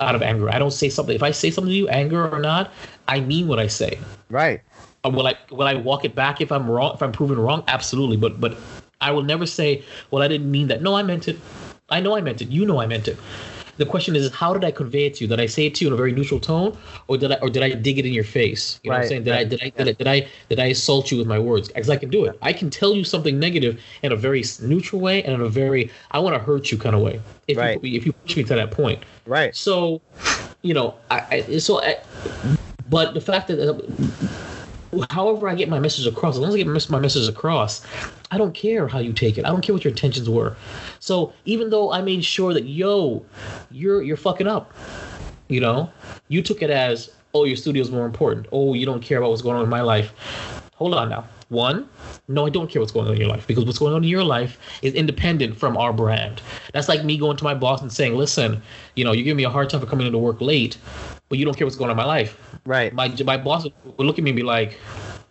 [SPEAKER 4] out of anger. I don't say something. If I say something to you, anger or not, I mean what I say.
[SPEAKER 3] Right.
[SPEAKER 4] Uh, Will I will I walk it back if I'm wrong? If I'm proven wrong, absolutely. But but I will never say, well, I didn't mean that. No, I meant it. I know I meant it. You know I meant it. The question is, how did I convey it to you? Did I say it to you in a very neutral tone, or did I or did I dig it in your face? You know what I'm saying? Did I did I did I did I did I assault you with my words? Because I can do it. I can tell you something negative in a very neutral way and in a very I want to hurt you kind of way. If
[SPEAKER 3] Right.
[SPEAKER 4] you if you push me to that point.
[SPEAKER 3] Right.
[SPEAKER 4] So, you know, I, I so I, but the fact that however I get my message across, as long as I get my message across, I don't care how you take it. I don't care what your intentions were. So even though I made sure that yo, you're you're fucking up, you know, you took it as oh your studio's more important. Oh you don't care about what's going on in my life. Hold on now. One, no, I don't care what's going on in your life because what's going on in your life is independent from our brand. That's like me going to my boss and saying, "Listen, you know, you give me a hard time for coming into work late, but you don't care what's going on in my life."
[SPEAKER 3] Right.
[SPEAKER 4] My my boss would look at me and be like,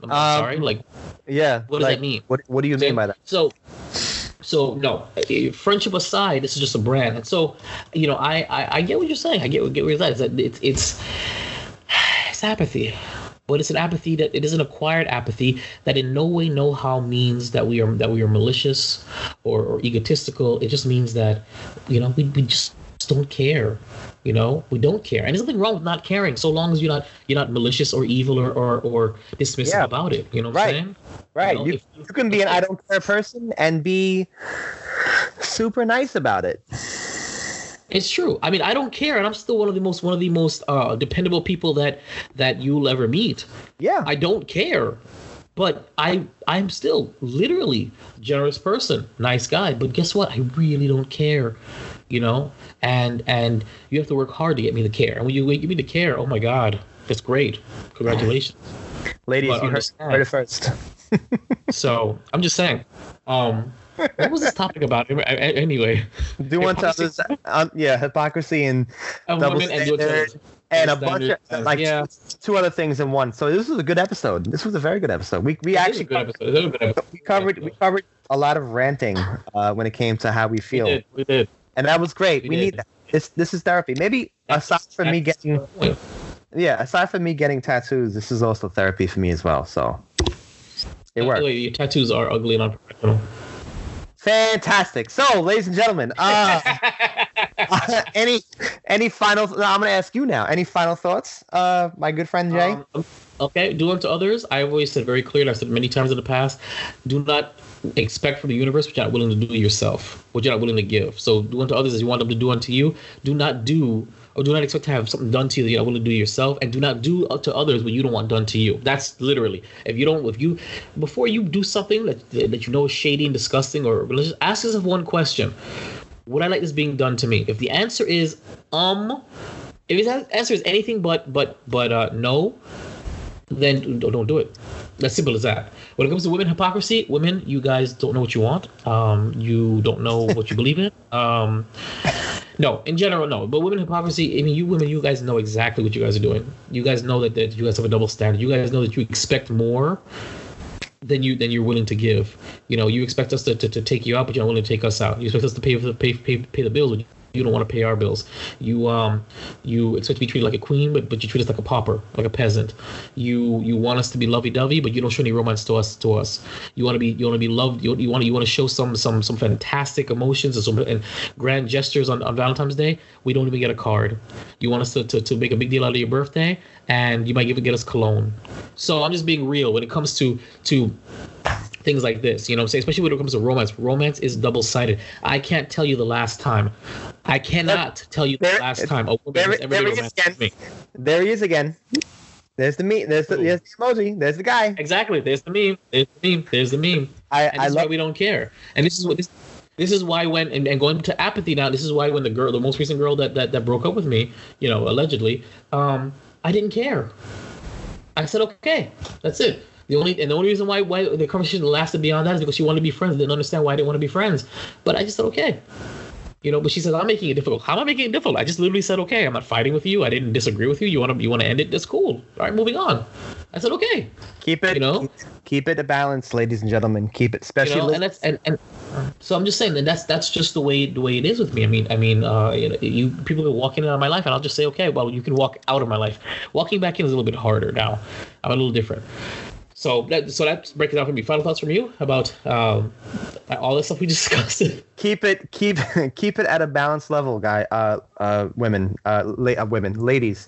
[SPEAKER 4] "I'm
[SPEAKER 3] Um,
[SPEAKER 4] sorry, like
[SPEAKER 3] Yeah.
[SPEAKER 4] What does
[SPEAKER 3] like,
[SPEAKER 4] that mean?
[SPEAKER 3] What What do you mean by that?
[SPEAKER 4] so, so no. Friendship aside, this is just a brand, and so, you know, I I, I get what you're saying. I get what get what you're saying. It's it's it's it's apathy, but it's an apathy that it is an acquired apathy that in no way, no how means that we are that we are malicious or, or egotistical. It just means that, you know, we we just don't care. You know, we don't care, and there's nothing wrong with not caring, so long as you're not you're not malicious or evil or or, or dismissive
[SPEAKER 3] Yeah.
[SPEAKER 4] about it. You know what
[SPEAKER 3] Right.
[SPEAKER 4] I'm saying?
[SPEAKER 3] Right.
[SPEAKER 4] know,
[SPEAKER 3] You,
[SPEAKER 4] if-
[SPEAKER 3] you can be an I don't care person and be super nice about it.
[SPEAKER 4] It's true. I mean, I don't care, and I'm still one of the most one of the most uh, dependable people that that you'll ever meet.
[SPEAKER 3] Yeah.
[SPEAKER 4] I don't care, but I I'm still literally generous person, nice guy. But guess what? I really don't care, you know. And and you have to work hard to get me to care. And when you get me the care, oh my God, that's great. Congratulations.
[SPEAKER 3] Ladies,
[SPEAKER 4] but
[SPEAKER 3] you heard,
[SPEAKER 4] understand.
[SPEAKER 3] heard it first.
[SPEAKER 4] so I'm just saying, Um, what was this topic about? Anyway,
[SPEAKER 3] Do unto
[SPEAKER 4] Hypocrisy.
[SPEAKER 3] others, um, yeah, hypocrisy and Double
[SPEAKER 4] women and
[SPEAKER 3] standard. and a bunch of
[SPEAKER 4] standard,
[SPEAKER 3] like
[SPEAKER 4] yeah.
[SPEAKER 3] two other things in one. So this was a good episode. This was a very good episode. We we
[SPEAKER 4] It
[SPEAKER 3] actually
[SPEAKER 4] good episode. It was a good episode.
[SPEAKER 3] we covered we covered a lot of ranting uh, when it came to how we
[SPEAKER 4] We
[SPEAKER 3] feel,
[SPEAKER 4] did. We did.
[SPEAKER 3] and that was great.
[SPEAKER 4] We
[SPEAKER 3] We, need that. This this is therapy. Maybe aside from me
[SPEAKER 4] That's-
[SPEAKER 3] getting yeah, aside from me getting tattoos, this is also therapy for me as well. So it
[SPEAKER 4] By the
[SPEAKER 3] worked.
[SPEAKER 4] way, Your tattoos are ugly and unprofessional.
[SPEAKER 3] Fantastic. So, ladies and gentlemen, uh, any any final? No, I'm going to ask you now. Any final thoughts, uh, my good friend Jay?
[SPEAKER 4] Um, okay, do unto others. I've always said very clearly, I've said many times in the past, do not expect from the universe what you're not willing to do yourself, what you're not willing to give. So do unto others as you want them to do unto you. Do not do or do not expect to have something done to you that you're not willing to do yourself, and do not do to others what you don't want done to you. That's literally if you don't if you before you do something that that you know is shady and disgusting or religious, ask yourself one question: Would I like this being done to me? If the answer is um, if his answer is anything but but but uh no, then don't, don't do it. As simple as that. When it comes to women hypocrisy, women, you guys don't know what you want. Um, you don't know what you believe in. Um, no, in general, no. But women hypocrisy, I mean, you women, you guys know exactly what you guys are doing. You guys know that, that you guys have a double standard. You guys know that you expect more than you than you're willing to give. You know, you expect us to, to, to take you out, but you're not willing to take us out. You expect us to pay for the pay pay, pay the bills, but you don't want to pay our bills. You um you expect to be treated like a queen, but but you treat us like a pauper, like a peasant. You you want us to be lovey dovey, but you don't show any romance to us to us. You want to be you want to be loved. You, you want you want to show some some some fantastic emotions and some and grand gestures on, on Valentine's Day. We don't even get a card. You want us to, to, to make a big deal out of your birthday, and you might even get us cologne. So I'm just being real when it comes to to things like this. You know I'm saying? Especially when it comes to romance. Romance is double sided. I can't tell you the last time. I cannot tell you the
[SPEAKER 3] There-
[SPEAKER 4] last time a woman
[SPEAKER 3] there-
[SPEAKER 4] ever
[SPEAKER 3] there he is again.
[SPEAKER 4] me.
[SPEAKER 3] There he is again. There's the meme. There's the, there's the emoji. There's the guy.
[SPEAKER 4] Exactly. There's the meme. There's the meme. There's the meme.
[SPEAKER 3] I
[SPEAKER 4] And
[SPEAKER 3] I
[SPEAKER 4] is why
[SPEAKER 3] love.
[SPEAKER 4] we don't care. And this is what this. This is why when and, and going to apathy now. This is why when the girl, the most recent girl that that, that broke up with me, you know, allegedly, um, I didn't care. I said okay, that's it. The only and the only reason why why the conversation lasted beyond that is because she wanted to be friends. Didn't understand why I didn't want to be friends. But I just said okay. You know, but she said I'm making it difficult. How am I making it difficult? I just literally said okay. I'm not fighting with you. I didn't disagree with you. You want to you want to end it? That's cool. All right, moving on. I said okay.
[SPEAKER 3] Keep it.
[SPEAKER 4] you know?
[SPEAKER 3] keep, keep it a balance, ladies and gentlemen. Keep it,
[SPEAKER 4] you know, and that's and, and so I'm just saying that that's that's just the way the way it is with me. I mean, I mean, uh, you, know, you people can walk in and out of my life, and I'll just say, okay, well, you can walk out of my life. Walking back in is a little bit harder now. I'm a little different. So that so that breaks it down for me. Final thoughts from you about um, all the stuff we discussed.
[SPEAKER 3] Keep it keep keep it at a balanced level guy uh uh women uh, la- uh women ladies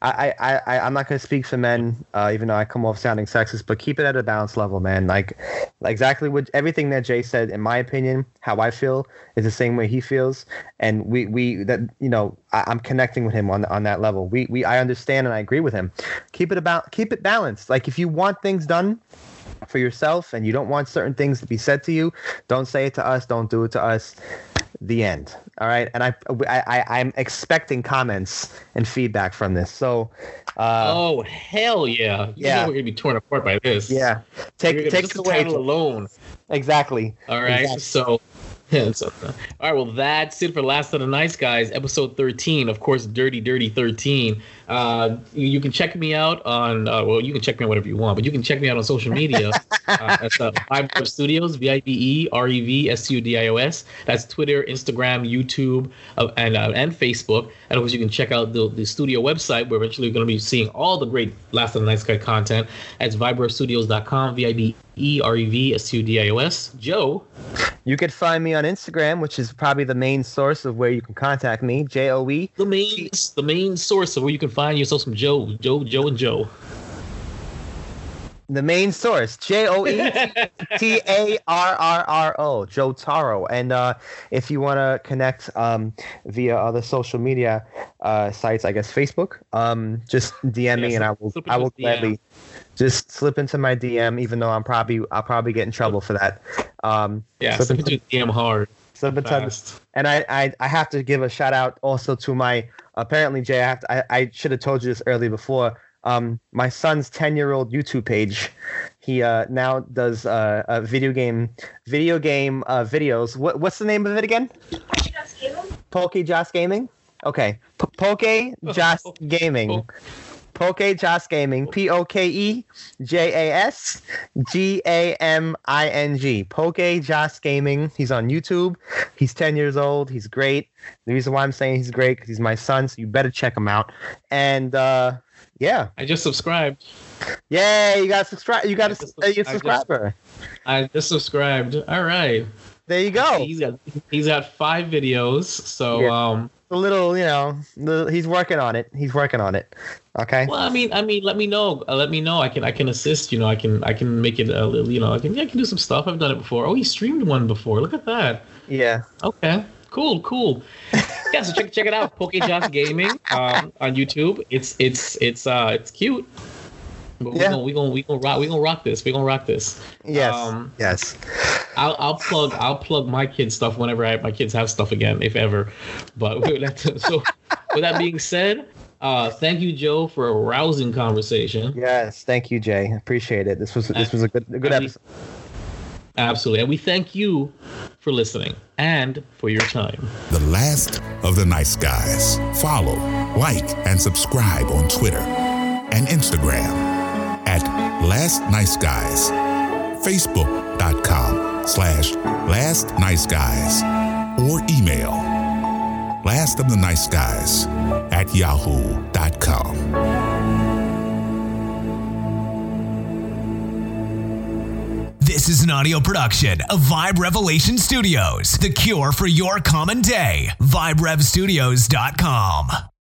[SPEAKER 3] I, I, I, I'm not going to speak for men, uh, even though I come off sounding sexist, but keep it at a balanced level, man. Like, exactly what everything that Jay said, in my opinion, how I feel is the same way he feels, and we, we that you know, I, I'm connecting with him on on that level. We, we, I understand and I agree with him. Keep it about, keep it balanced. Like, if you want things done, for yourself and you don't want certain things to be said to you, don't say it to us. Don't do it to us. The end. All right. And I, I, I I'm expecting comments and feedback from this. So, uh,
[SPEAKER 4] oh hell yeah! You
[SPEAKER 3] Yeah.
[SPEAKER 4] we're gonna be torn apart by this.
[SPEAKER 3] yeah, take take
[SPEAKER 4] just the
[SPEAKER 3] away.
[SPEAKER 4] title alone.
[SPEAKER 3] Exactly.
[SPEAKER 4] All right.
[SPEAKER 3] Exactly.
[SPEAKER 4] So, yeah, so, all right. Well, that's it for Last of the Nice Guys, episode 13. Of course, Dirty, Dirty 13. Uh, you, you can check me out on, uh, well, you can check me out whatever you want, but you can check me out on social media. uh, that's uh, Vibe Rev Studios, V I B E R E V S U D I O S. That's Twitter, Instagram, YouTube, uh, and uh, and Facebook. And of course, you can check out the, the studio website where eventually you're going to be seeing all the great Last of the Nice Guy content. That's vibrevstudios.com, V I B E R E V S U D I O S. Joe.
[SPEAKER 3] You could find me on Instagram, which is probably the main source of where you can contact me. J O E.
[SPEAKER 4] the main the main source of where you can find yourself some Joe, Joe, Joe, and Joe.
[SPEAKER 3] The main source. J O E T A R R R O, Joe Taro. And uh, if you want to connect um, via other social media uh, sites, I guess Facebook, um, just DM me and I will I will gladly just slip into my DM, even though I'm probably I'll probably get in trouble for that. Um,
[SPEAKER 4] Yeah,
[SPEAKER 3] slip
[SPEAKER 4] slip
[SPEAKER 3] into,
[SPEAKER 4] into DM hard.
[SPEAKER 3] slip into
[SPEAKER 4] Fast.
[SPEAKER 3] and I, I I have to give a shout out also to my apparently Jay. I have to, I, I should have told you this earlier before. Um, my son's ten year old YouTube page. He uh, now does uh, uh, video game video game uh, videos. What what's the name of it again? Poke Joss Gaming. Okay, P- Poke Joss Gaming. Poke Joss Gaming. P O K E J A S G A M I N G. Poke Joss Gaming. He's on YouTube. He's 10 years old. He's great. The reason why I'm saying he's great because he's my son, so you better check him out. And uh, yeah,
[SPEAKER 4] I just subscribed.
[SPEAKER 3] yeah, you got subscribe. You got
[SPEAKER 4] I
[SPEAKER 3] to
[SPEAKER 4] just-
[SPEAKER 3] uh, you
[SPEAKER 4] I just-
[SPEAKER 3] subscriber.
[SPEAKER 4] I just subscribed. All right.
[SPEAKER 3] There you go.
[SPEAKER 4] He's got he's got five videos. So
[SPEAKER 3] Yeah.
[SPEAKER 4] um
[SPEAKER 3] A little, you know, the, he's working on it. He's working on it. Okay.
[SPEAKER 4] well I mean I mean let me know. Uh, let me know. I can I can assist you know I can I can make it a little you know I can I can do some stuff. I've done it before. Oh he streamed one before. Look at that.
[SPEAKER 3] Yeah.
[SPEAKER 4] okay. Cool cool. Yeah so check check it out. Pokejoss Gaming um, on YouTube. It's it's it's uh it's cute but we're gonna we gonna we gonna rock we gonna rock this We're gonna rock this
[SPEAKER 3] Yes.
[SPEAKER 4] Um,
[SPEAKER 3] yes.
[SPEAKER 4] I'll, I'll plug I'll plug my kids stuff whenever I, my kids have stuff again, if ever. But with that, so with that being said, uh, thank you, Joe, for a rousing conversation.
[SPEAKER 3] Yes. Thank you, Jay. Appreciate it. This was this was a good a good
[SPEAKER 4] I mean-
[SPEAKER 3] episode.
[SPEAKER 4] Absolutely, and we thank you for listening and for your time.
[SPEAKER 1] The last of the nice guys. Follow, like, and subscribe on Twitter and Instagram at Last Nice Guys. Facebook.com slash Last Nice Guys or email Last of the Nice Guys at yahoo.com.
[SPEAKER 5] This is an audio production of Vibe Revelation Studios, the cure for your common day. VibeRevStudios.com.